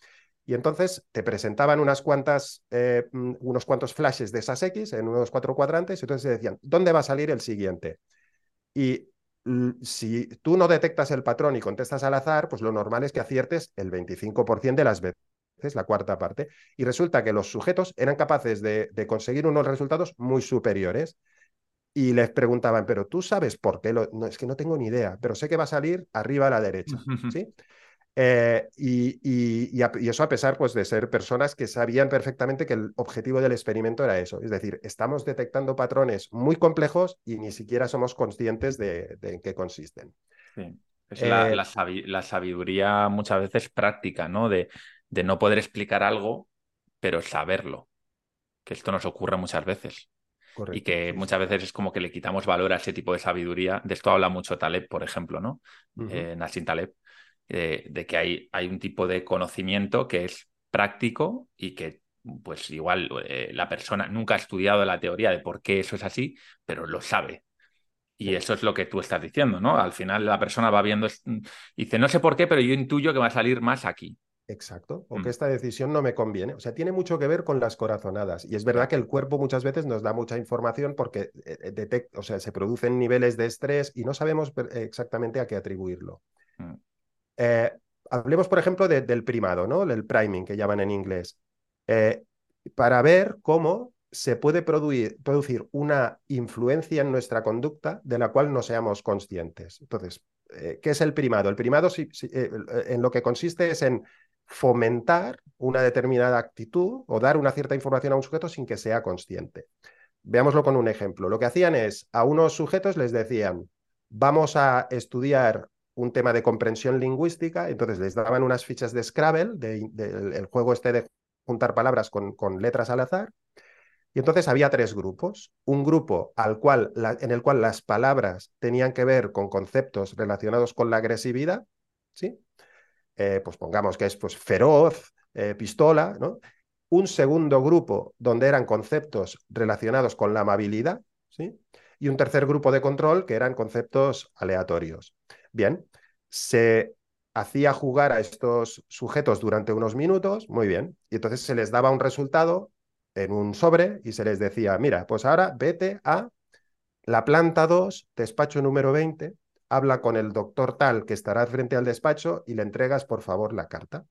Y entonces te presentaban unas cuantas, eh, mm, unos cuantos flashes de esas X en uno de los cuatro cuadrantes, y entonces te decían, ¿dónde va a salir el siguiente? Y si tú no detectas el patrón y contestas al azar, pues lo normal es que aciertes el 25% de las veces, la cuarta parte. Y resulta que los sujetos eran capaces de, conseguir unos resultados muy superiores. Y les preguntaban, pero tú sabes por qué, no, es que no tengo ni idea, pero sé que va a salir arriba a la derecha. ¿sí? Eh, y, eso a pesar pues, de ser personas que sabían perfectamente que el objetivo del experimento era eso. Es decir, estamos detectando patrones muy complejos y ni siquiera somos conscientes de, en qué consisten. Es la, eh, sabiduría muchas veces práctica, ¿no? De, de no poder explicar algo, pero saberlo. Que esto nos ocurre muchas veces. Y que muchas veces es como que le quitamos valor a ese tipo de sabiduría. De esto habla mucho Taleb, por ejemplo, ¿no? Eh, Nassim Taleb, de que hay, hay un tipo de conocimiento que es práctico y que pues igual eh, la persona nunca ha estudiado la teoría de por qué eso es así, pero lo sabe. Y eso es lo que tú estás diciendo, ¿no? Al final la persona va viendo y dice, no sé por qué, pero yo intuyo que va a salir más aquí. Exacto, o que mm. esta decisión no me conviene. O sea, tiene mucho que ver con las corazonadas. Y es verdad que el cuerpo muchas veces nos da mucha información porque eh, o sea, se producen niveles de estrés y no sabemos exactamente a qué atribuirlo. Mm. Eh, hablemos, por ejemplo, del primado, ¿no? El priming, que llaman en inglés. Eh, para ver cómo se puede producir, una influencia en nuestra conducta de la cual no seamos conscientes. Entonces, eh, ¿qué es el primado? El primado en lo que consiste es en fomentar una determinada actitud o dar una cierta información a un sujeto sin que sea consciente. Veámoslo con un ejemplo. Lo que hacían es, a unos sujetos les decían, vamos a estudiar un tema de comprensión lingüística, entonces les daban unas fichas de Scrabble, del juego este de juntar palabras con, con, letras al azar, y entonces había tres grupos. Un grupo al cual, en el cual las palabras tenían que ver con conceptos relacionados con la agresividad, ¿sí? Eh, pues pongamos que es pues, feroz, eh, pistola, ¿no? Un segundo grupo donde eran conceptos relacionados con la amabilidad, ¿sí? Y un tercer grupo de control que eran conceptos aleatorios. Bien, se hacía jugar a estos sujetos durante unos minutos, muy bien, y entonces se les daba un resultado en un sobre y se les decía, mira, pues ahora vete a la planta 2, despacho número 20, habla con el doctor tal que estará frente al despacho y le entregas, por favor, la carta.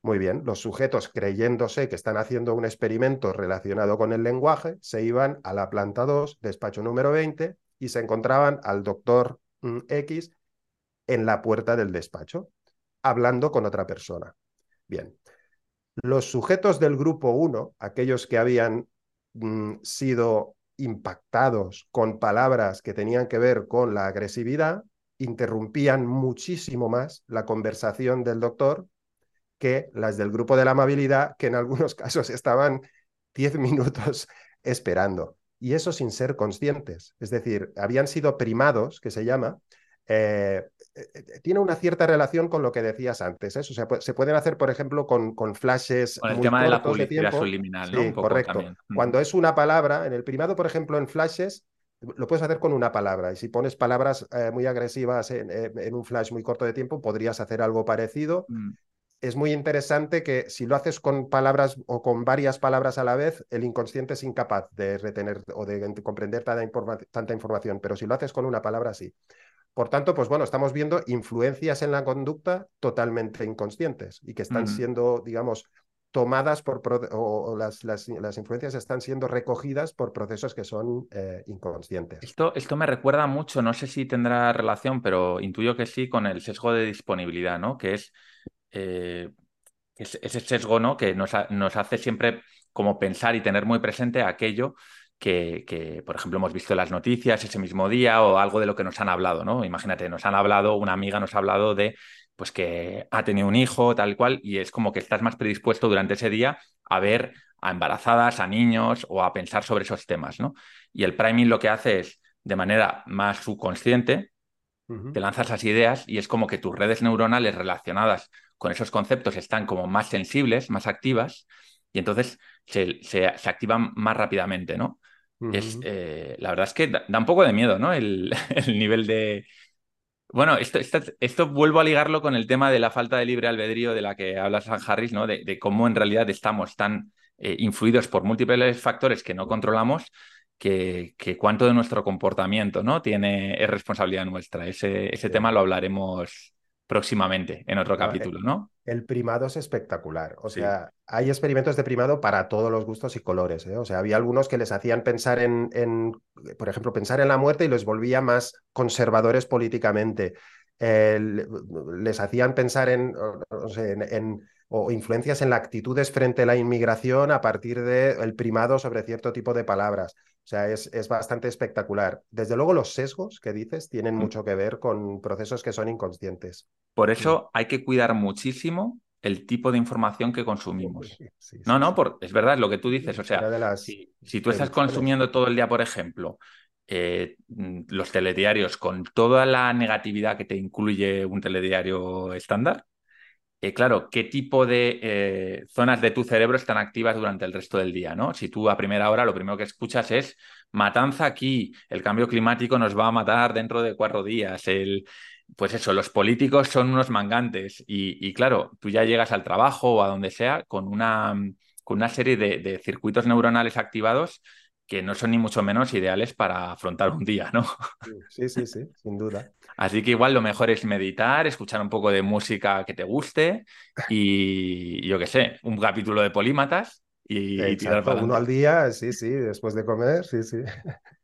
Muy bien, los sujetos creyéndose que están haciendo un experimento relacionado con el lenguaje, se iban a la planta 2, despacho número 20, y se encontraban al doctor mm, X en la puerta del despacho, hablando con otra persona. Bien, los sujetos del grupo 1, aquellos que habían mm, sido impactados con palabras que tenían que ver con la agresividad, interrumpían muchísimo más la conversación del doctor que las del grupo de la amabilidad, que en algunos [laughs] casos estaban 10 minutos [laughs] esperando. Y eso sin ser conscientes. Es decir, habían sido primados, que se llama, eh, eh, eh, tiene una cierta relación con lo que decías antes. Eso se pueden hacer, por ejemplo, con, con flashes. Con el tema de la publicidad subliminal, ¿no? Sí, correcto. Cuando es una palabra, en el primado, por ejemplo, en flashes, lo puedes hacer con una palabra. Y si pones palabras muy agresivas en, un flash muy corto de tiempo, podrías hacer algo parecido. Mm. Es muy interesante que si lo haces con palabras o con varias palabras a la vez, el inconsciente es incapaz de retener o de comprender tanta información, pero si lo haces con una palabra, sí. Por tanto, pues bueno, estamos viendo influencias en la conducta totalmente inconscientes y que están siendo, digamos, tomadas por, o, las, las, influencias están siendo recogidas por procesos que son eh, inconscientes. Esto, esto me recuerda mucho, no sé si tendrá relación, pero intuyo que sí, con el sesgo de disponibilidad, ¿no? Que es eh, ese sesgo, ¿no? Que nos, nos hace siempre como pensar y tener muy presente aquello que, por ejemplo, hemos visto las noticias ese mismo día o algo de lo que nos han hablado, ¿no? Imagínate, nos han hablado, una amiga nos ha hablado de pues que ha tenido un hijo, tal cual, y es como que estás más predispuesto durante ese día a ver a embarazadas, a niños o a pensar sobre esos temas, ¿no? Y el priming lo que hace es, de manera más subconsciente, te lanzas las ideas y es como que tus redes neuronales relacionadas con esos conceptos están como más sensibles, más activas, y entonces se, activan más rápidamente, ¿no? Es, eh, la verdad es que da, un poco de miedo, ¿no? El, [laughs] nivel de... Bueno, esto, esto, vuelvo a ligarlo con el tema de la falta de libre albedrío de la que habla San Harris, ¿no? De, cómo en realidad estamos tan eh, influidos por múltiples factores que no controlamos que, que, cuánto de nuestro comportamiento ¿no? tiene, es responsabilidad nuestra. Ese, ese tema lo hablaremos próximamente en otro capítulo, ¿no? El primado es espectacular. O sea, hay experimentos de primado para todos los gustos y colores. ¿eh? O sea, había algunos que les hacían pensar en, en, por ejemplo, pensar en la muerte y los volvía más conservadores políticamente. les hacían pensar en, en, o influencias en las actitudes frente a la inmigración a partir del primado sobre cierto tipo de palabras. O sea, es, es, bastante espectacular. Desde luego los sesgos que dices tienen mm. mucho que ver con procesos que son inconscientes. Por eso hay que cuidar muchísimo el tipo de información que consumimos. no, no, por, es verdad lo que tú dices. O sea, si, tú estás consumiendo todo el día, por ejemplo, eh, los telediarios con toda la negatividad que te incluye un telediario estándar, eh, claro, qué tipo de eh, zonas de tu cerebro están activas durante el resto del día, ¿no? Si tú a primera hora lo primero que escuchas es matanza aquí, el cambio climático nos va a matar dentro de cuatro días, el, pues eso, los políticos son unos mangantes y, claro, tú ya llegas al trabajo o a donde sea con una, con una serie de, circuitos neuronales activados que no son ni mucho menos ideales para afrontar un día, ¿no? Sí, sí, sí, sin duda. Así que igual lo mejor es meditar, escuchar un poco de música que te guste y yo qué sé, un capítulo de polímatas y, tirar para Uno al día, sí, sí, después de comer, sí, sí. [laughs]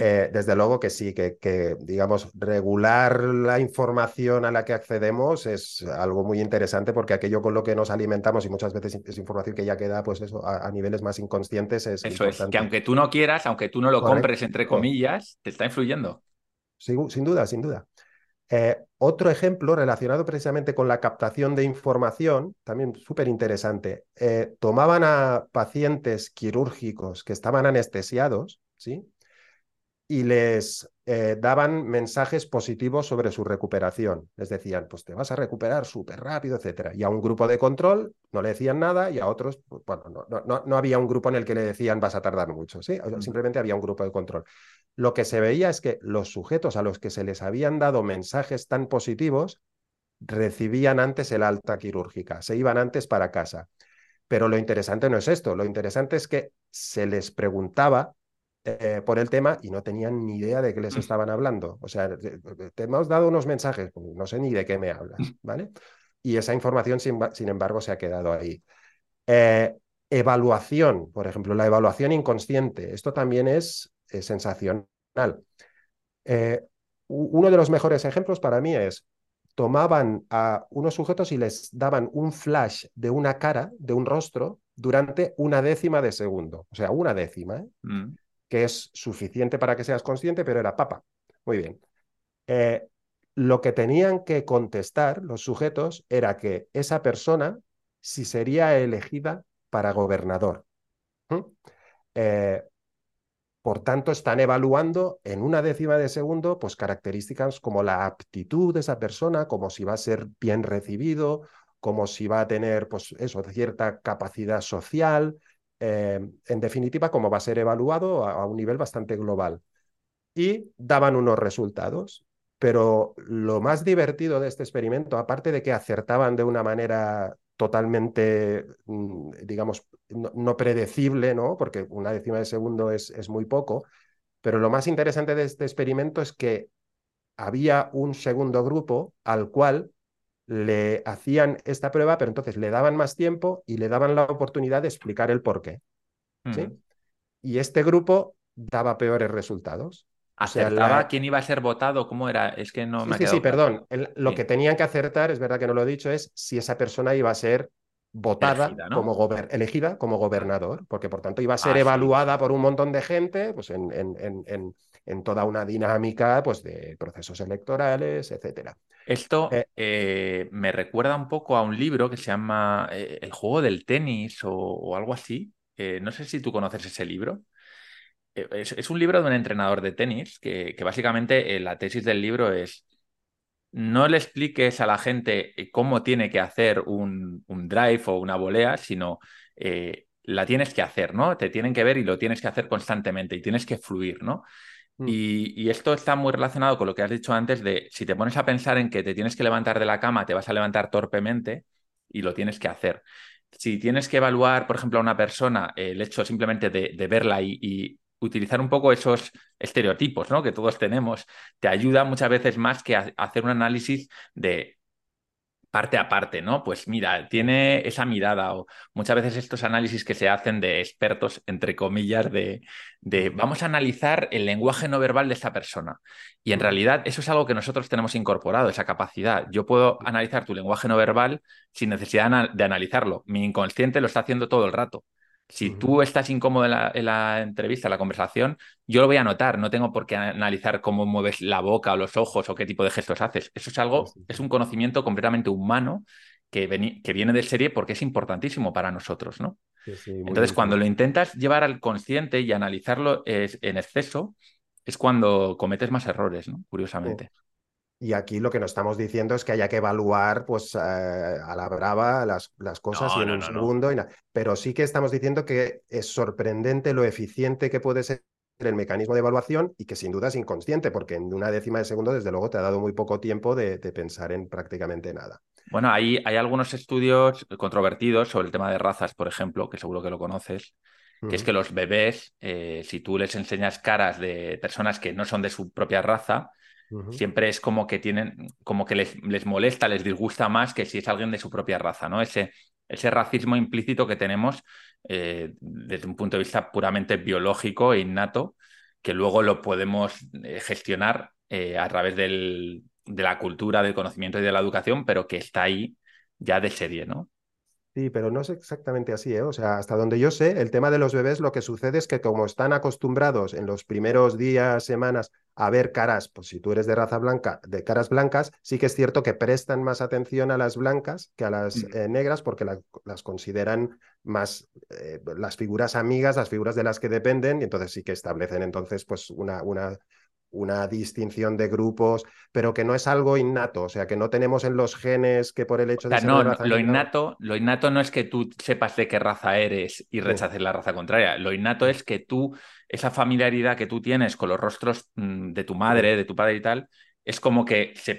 Eh, desde luego que sí, que, que, digamos, regular la información a la que accedemos es algo muy interesante porque aquello con lo que nos alimentamos y muchas veces es información que ya queda, pues eso, a, niveles más inconscientes es Eso es, que aunque tú no quieras, aunque tú no lo compres, entre comillas, te está influyendo. sin duda, sin duda. Eh, otro ejemplo relacionado precisamente con la captación de información, también súper interesante, eh, tomaban a pacientes quirúrgicos que estaban anestesiados, ¿sí? y les eh, daban mensajes positivos sobre su recuperación. Les decían, pues te vas a recuperar súper rápido, etc. Y a un grupo de control no le decían nada y a otros, pues, bueno, no, no, no, había un grupo en el que le decían vas a tardar mucho, ¿sí? Simplemente había un grupo de control. Lo que se veía es que los sujetos a los que se les habían dado mensajes tan positivos recibían antes el alta quirúrgica, se iban antes para casa. Pero lo interesante no es esto, lo interesante es que se les preguntaba eh, por el tema y no tenían ni idea de qué les mm. estaban hablando. O sea, te, hemos dado unos mensajes, pues, no sé ni de qué me hablas. [laughs] ¿vale? Y esa información, sin, embargo, se ha quedado ahí. Eh, evaluación, por ejemplo, la evaluación inconsciente. Esto también es, sensacional. Eh, uno de los mejores ejemplos para mí es tomaban a unos sujetos y les daban un flash de una cara, de un rostro, durante una décima de segundo. O sea, una décima. Mm que es suficiente para que seas consciente, pero era papa. Muy bien. Eh, lo que tenían que contestar los sujetos era que esa persona si sería elegida para gobernador. ¿Mm? Eh, por tanto, están evaluando en una décima de segundo pues, características como la aptitud de esa persona, como si va a ser bien recibido, como si va a tener pues, eso, cierta capacidad social, eh, en definitiva, como va a ser evaluado a, un nivel bastante global. Y daban unos resultados, pero lo más divertido de este experimento, aparte de que acertaban de una manera totalmente, mm, digamos, no, predecible, ¿no? porque una décima de segundo es, es muy poco, pero lo más interesante de este experimento es que había un segundo grupo al cual le hacían esta prueba, pero entonces le daban más tiempo y le daban la oportunidad de explicar el por qué. ¿sí? Y este grupo daba peores resultados. ¿Acertaba quién iba a ser votado? ¿Cómo era? Es que no me Sí, sí, perdón. lo que tenían que acertar, es verdad que no lo he dicho, es si esa persona iba a ser votada Elegida, ¿no? como elegida como gobernador, porque por tanto iba a ser Ah, sí. evaluada por un montón de gente pues, en, en, en, en, toda una dinámica pues, de procesos electorales, etcétera. Esto eh, eh, me recuerda un poco a un libro que se llama eh, El juego del tenis o, o algo así. No sé si tú conoces ese libro. Es, es, un libro de un entrenador de tenis que, que básicamente la tesis del libro es no le expliques a la gente cómo tiene que hacer un, un drive o una volea, sino eh, la tienes que hacer, ¿no? Te tienen que ver y lo tienes que hacer constantemente y tienes que fluir, ¿no? Mm. Y, y, esto está muy relacionado con lo que has dicho antes de si te pones a pensar en que te tienes que levantar de la cama, te vas a levantar torpemente y lo tienes que hacer. Si tienes que evaluar, por ejemplo, a una persona el hecho simplemente de, de verla y, y, utilizar un poco esos estereotipos ¿no? que todos tenemos, te ayuda muchas veces más que a hacer un análisis de parte a parte, ¿no? Pues mira, tiene esa mirada o muchas veces estos análisis que se hacen de expertos, entre comillas, de, de vamos a analizar el lenguaje no verbal de esta persona. Y en realidad eso es algo que nosotros tenemos incorporado, esa capacidad. Yo puedo analizar tu lenguaje no verbal sin necesidad de analizarlo. Mi inconsciente lo está haciendo todo el rato. Si tú estás incómodo en la, en la, entrevista, en la conversación, yo lo voy a notar. No tengo por qué analizar cómo mueves la boca o los ojos o qué tipo de gestos haces. Eso es algo, sí, es un conocimiento completamente humano que, que, viene de serie porque es importantísimo para nosotros, ¿no? Sí, Entonces, cuando lo intentas llevar al consciente y analizarlo es, en exceso, es cuando cometes más errores, ¿no? Curiosamente. Y aquí lo que nos estamos diciendo es que haya que evaluar pues, eh, a la brava las, las cosas no, y en no, un no, segundo. Y Pero sí que estamos diciendo que es sorprendente lo eficiente que puede ser el mecanismo de evaluación y que sin duda es inconsciente, porque en una décima de segundo, desde luego, te ha dado muy poco tiempo de, de pensar en prácticamente nada. Bueno, hay, hay, algunos estudios controvertidos sobre el tema de razas, por ejemplo, que seguro que lo conoces, que uh -huh. es que los bebés, eh, si tú les enseñas caras de personas que no son de su propia raza, Siempre es como que tienen, como que les, les, molesta, les disgusta más que si es alguien de su propia raza, ¿no? Ese, ese racismo implícito que tenemos eh, desde un punto de vista puramente biológico e innato, que luego lo podemos eh, gestionar eh, a través del, de la cultura, del conocimiento y de la educación, pero que está ahí ya de serie, ¿no? Sí, pero no es exactamente así, ¿eh? O sea, hasta donde yo sé, el tema de los bebés lo que sucede es que como están acostumbrados en los primeros días, semanas, a ver caras, pues si tú eres de raza blanca, de caras blancas, sí que es cierto que prestan más atención a las blancas que a las Mm. eh, negras porque la- las consideran más eh, las figuras amigas, las figuras de las que dependen, y entonces sí que establecen entonces pues una, una, una distinción de grupos, pero que no es algo innato, o sea, que no tenemos en los genes que por el hecho O de sea, ser no, de no, raza lo innato, lo innato no es que tú sepas de qué raza eres y rechaces la raza contraria. Lo innato es que tú, esa familiaridad que tú tienes con los rostros mm, de tu madre, de tu padre y tal, es como que se,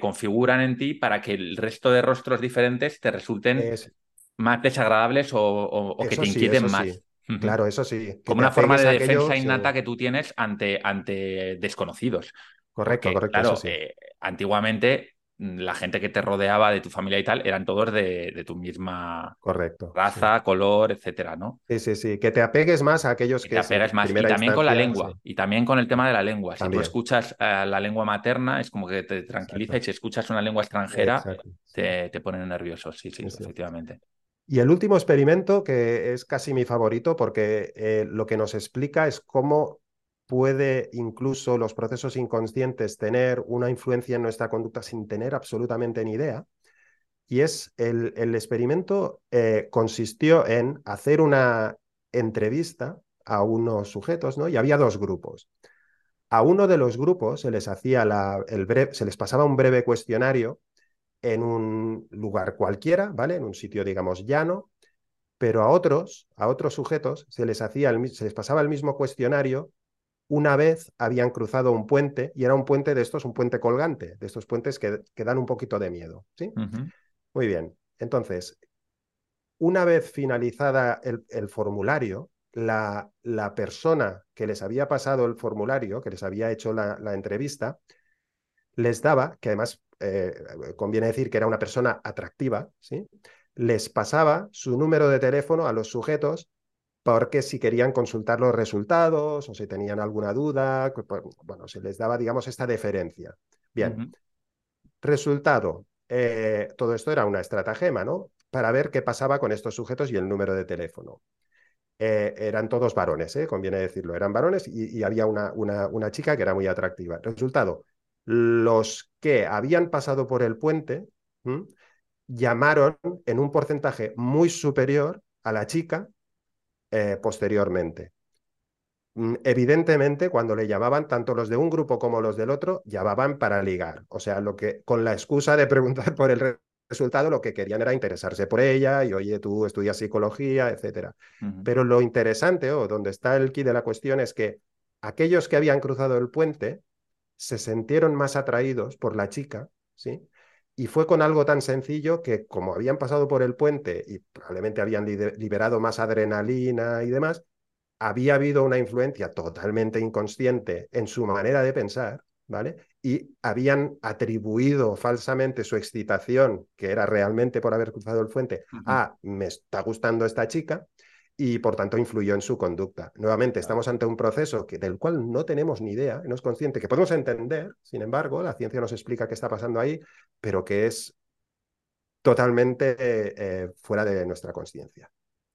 configuran en ti para que el resto de rostros diferentes te resulten Es- más desagradables o, o- o que te inquieten más. sí. Claro, eso sí. Como una forma de apegues defensa aquello, sí. innata que tú tienes ante, ante desconocidos. Correcto, Porque, correcto, claro, eso sí. eh, antiguamente mm, la gente que te rodeaba de tu familia y tal eran todos de, de tu misma Correcto. raza, color, etcétera, ¿no? Sí, sí, sí. Que te apegues más a aquellos que te en apegas más. Y también con la lengua. sí. Y también con el tema de la lengua. Si tú escuchas eh, la lengua materna, es como que te tranquiliza. Exacto. Y si escuchas una lengua extranjera, te, te ponen nervioso. Sí, sí. efectivamente. Y el último experimento, que es casi mi favorito, porque eh, lo que nos explica es cómo puede incluso los procesos inconscientes tener una influencia en nuestra conducta sin tener absolutamente ni idea. Y es el, el experimento eh, consistió en hacer una entrevista a unos sujetos, ¿no? Y había dos grupos. A uno de los grupos se les hacía la, el breve, se les pasaba un breve cuestionario en un lugar cualquiera, ¿vale? En un sitio, digamos, llano, pero a otros, a otros sujetos, se les hacía el, se les pasaba el mismo cuestionario una vez habían cruzado un puente y era un puente de estos, un puente colgante, de estos puentes que, que dan un poquito de miedo, ¿sí? Muy bien. Entonces, una vez finalizada el, el formulario, la, la persona que les había pasado el formulario, que les había hecho la, la entrevista, les daba, que además eh, conviene decir que era una persona atractiva, ¿sí? les pasaba su número de teléfono a los sujetos porque si querían consultar los resultados o si tenían alguna duda, pues, bueno, se les daba, digamos, esta deferencia. Bien, resultado, eh, todo esto era una estratagema, ¿no? para ver qué pasaba con estos sujetos y el número de teléfono. Eh, eran todos varones, ¿eh? conviene decirlo, eran varones y, había una, una, chica que era muy atractiva. Resultado, los que habían pasado por el puente llamaron en un porcentaje muy superior a la chica eh, posteriormente. Mm, evidentemente, cuando le llamaban, tanto los de un grupo como los del otro, llamaban para ligar. O sea, lo que con la excusa de preguntar [laughs] por el resultado lo que querían era interesarse por ella y, oye, tú estudias psicología, etcétera. Pero lo interesante, o donde está el key de la cuestión, es que aquellos que habían cruzado el puente se sintieron más atraídos por la chica, ¿sí? Y fue con algo tan sencillo que como habían pasado por el puente y probablemente habían liberado más adrenalina y demás, había habido una influencia totalmente inconsciente en su manera de pensar, ¿vale? y habían atribuido falsamente su excitación, que era realmente por haber cruzado el puente, a me está gustando esta chica y por tanto influyó en su conducta. Nuevamente, estamos ante un proceso que, del cual no tenemos ni idea, no es consciente, que podemos entender, sin embargo, la ciencia nos explica qué está pasando ahí, pero que es totalmente eh, fuera de nuestra conciencia.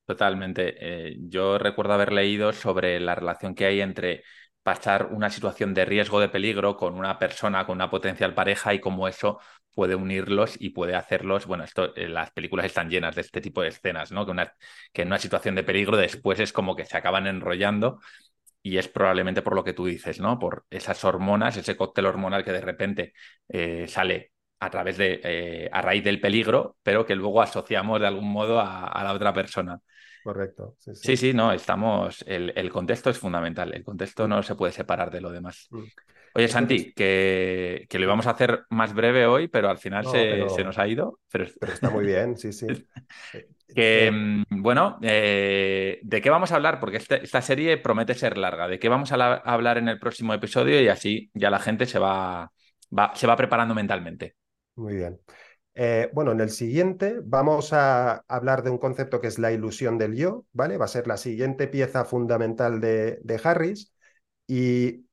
Totalmente. Eh, yo recuerdo haber leído sobre la relación que hay entre pasar una situación de riesgo, de peligro con una persona, con una potencial pareja y cómo eso puede unirlos y puede hacerlos. Bueno, esto, eh, las películas están llenas de este tipo de escenas, ¿no? Que, una, que en una situación de peligro después es como que se acaban enrollando y es probablemente por lo que tú dices, ¿no? Por esas hormonas, ese cóctel hormonal que de repente eh, sale a través de, eh, a raíz del peligro, pero que luego asociamos de algún modo a la otra persona. Correcto. Sí, sí, no, estamos. El, contexto es fundamental. El contexto no se puede separar de lo demás. Mm. Oye, Santi, que, que, lo íbamos a hacer más breve hoy, pero al final se, nos ha ido. Pero... está muy bien, sí, sí. [laughs] que, mm, bueno, eh, ¿de qué vamos a hablar? Porque este, esta serie promete ser larga. ¿De qué vamos a, hablar en el próximo episodio? Y así ya la gente se va, va, se va preparando mentalmente. Muy bien. Eh, bueno, en el siguiente vamos a hablar de un concepto que es la ilusión del yo, ¿vale? Va a ser la siguiente pieza fundamental de, Harris y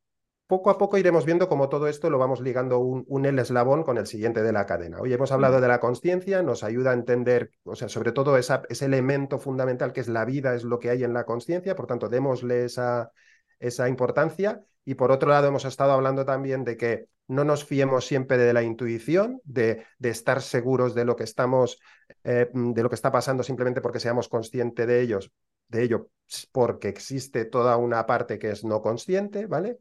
poco a poco iremos viendo cómo todo esto lo vamos ligando un, un el eslabón con el siguiente de la cadena. Hoy hemos hablado de la conciencia, nos ayuda a entender, o sea, sobre todo ese elemento fundamental que es la vida, es lo que hay en la conciencia, por tanto, démosle esa, esa importancia. Y por otro lado, hemos estado hablando también de que no nos fiemos siempre de la intuición, de, estar seguros de lo que estamos, eh, de lo que está pasando simplemente porque seamos conscientes de ellos, de ello, porque existe toda una parte que es no consciente, ¿vale?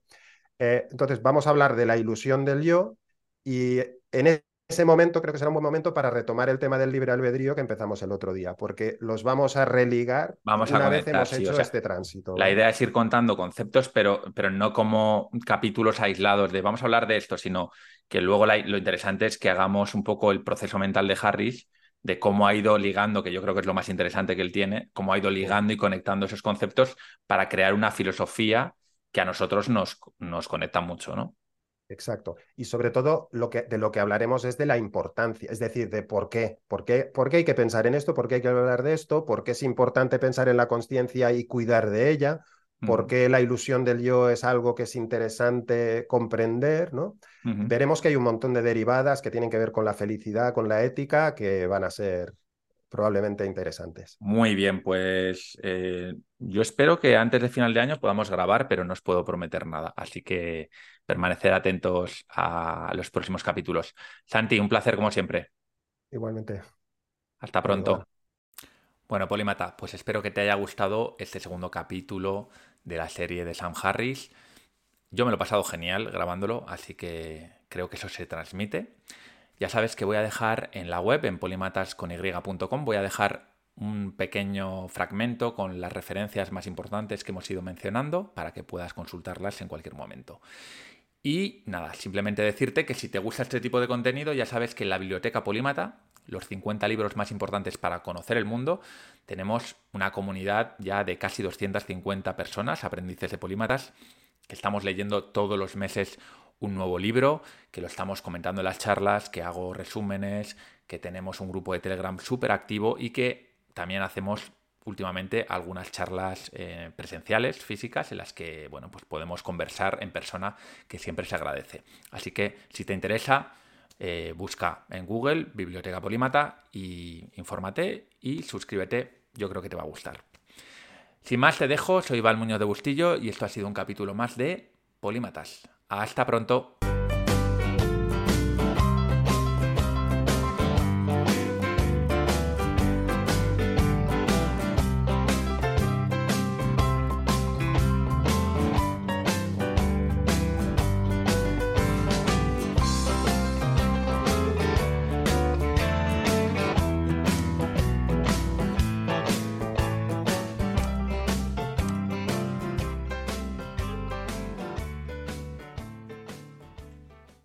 Eh, entonces vamos a hablar de la ilusión del yo y en ese momento creo que será un buen momento para retomar el tema del libre albedrío que empezamos el otro día, porque los vamos a religar vamos una a vez hemos hecho este tránsito. La idea es ir contando conceptos, pero, pero no como capítulos aislados de vamos a hablar de esto, sino que luego lo interesante es que hagamos un poco el proceso mental de Harris de cómo ha ido ligando, que yo creo que es lo más interesante que él tiene, cómo ha ido ligando y conectando esos conceptos para crear una filosofía que a nosotros nos, nos conecta mucho, ¿no? Exacto. Y sobre todo lo que, de lo que hablaremos es de la importancia, es decir, de por qué. ¿Por qué, por qué hay que pensar en esto? ¿Por qué hay que hablar de esto? ¿Por qué es importante pensar en la conciencia y cuidar de ella? ¿Por qué la ilusión del yo es algo que es interesante comprender? ¿no? Veremos que hay un montón de derivadas que tienen que ver con la felicidad, con la ética, que van a ser probablemente interesantes. Muy bien, pues eh, yo espero que antes de final de año podamos grabar, pero no os puedo prometer nada. Así que permanecer atentos a los próximos capítulos. Santi, un placer como siempre. Igualmente. Hasta pronto. Bueno, Polimata, pues espero que te haya gustado este segundo capítulo de la serie de Sam Harris. Yo me lo he pasado genial grabándolo, así que creo que eso se transmite. Ya sabes que voy a dejar en la web, en polimatascony.com, voy a dejar un pequeño fragmento con las referencias más importantes que hemos ido mencionando para que puedas consultarlas en cualquier momento. Y nada, simplemente decirte que si te gusta este tipo de contenido, ya sabes que en la biblioteca Polímata, los 50 libros más importantes para conocer el mundo, tenemos una comunidad ya de casi 250 personas, aprendices de polímatas, que estamos leyendo todos los meses un nuevo libro, que lo estamos comentando en las charlas, que hago resúmenes, que tenemos un grupo de Telegram súper activo y que también hacemos últimamente algunas charlas eh, presenciales, físicas, en las que bueno, pues podemos conversar en persona, que siempre se agradece. Así que si te interesa, Eh, busca en Google Biblioteca Polímata y infórmate y suscríbete, yo creo que te va a gustar. Sin más te dejo, soy Val Muñoz de Bustillo y esto ha sido un capítulo más de Polímatas. Hasta pronto.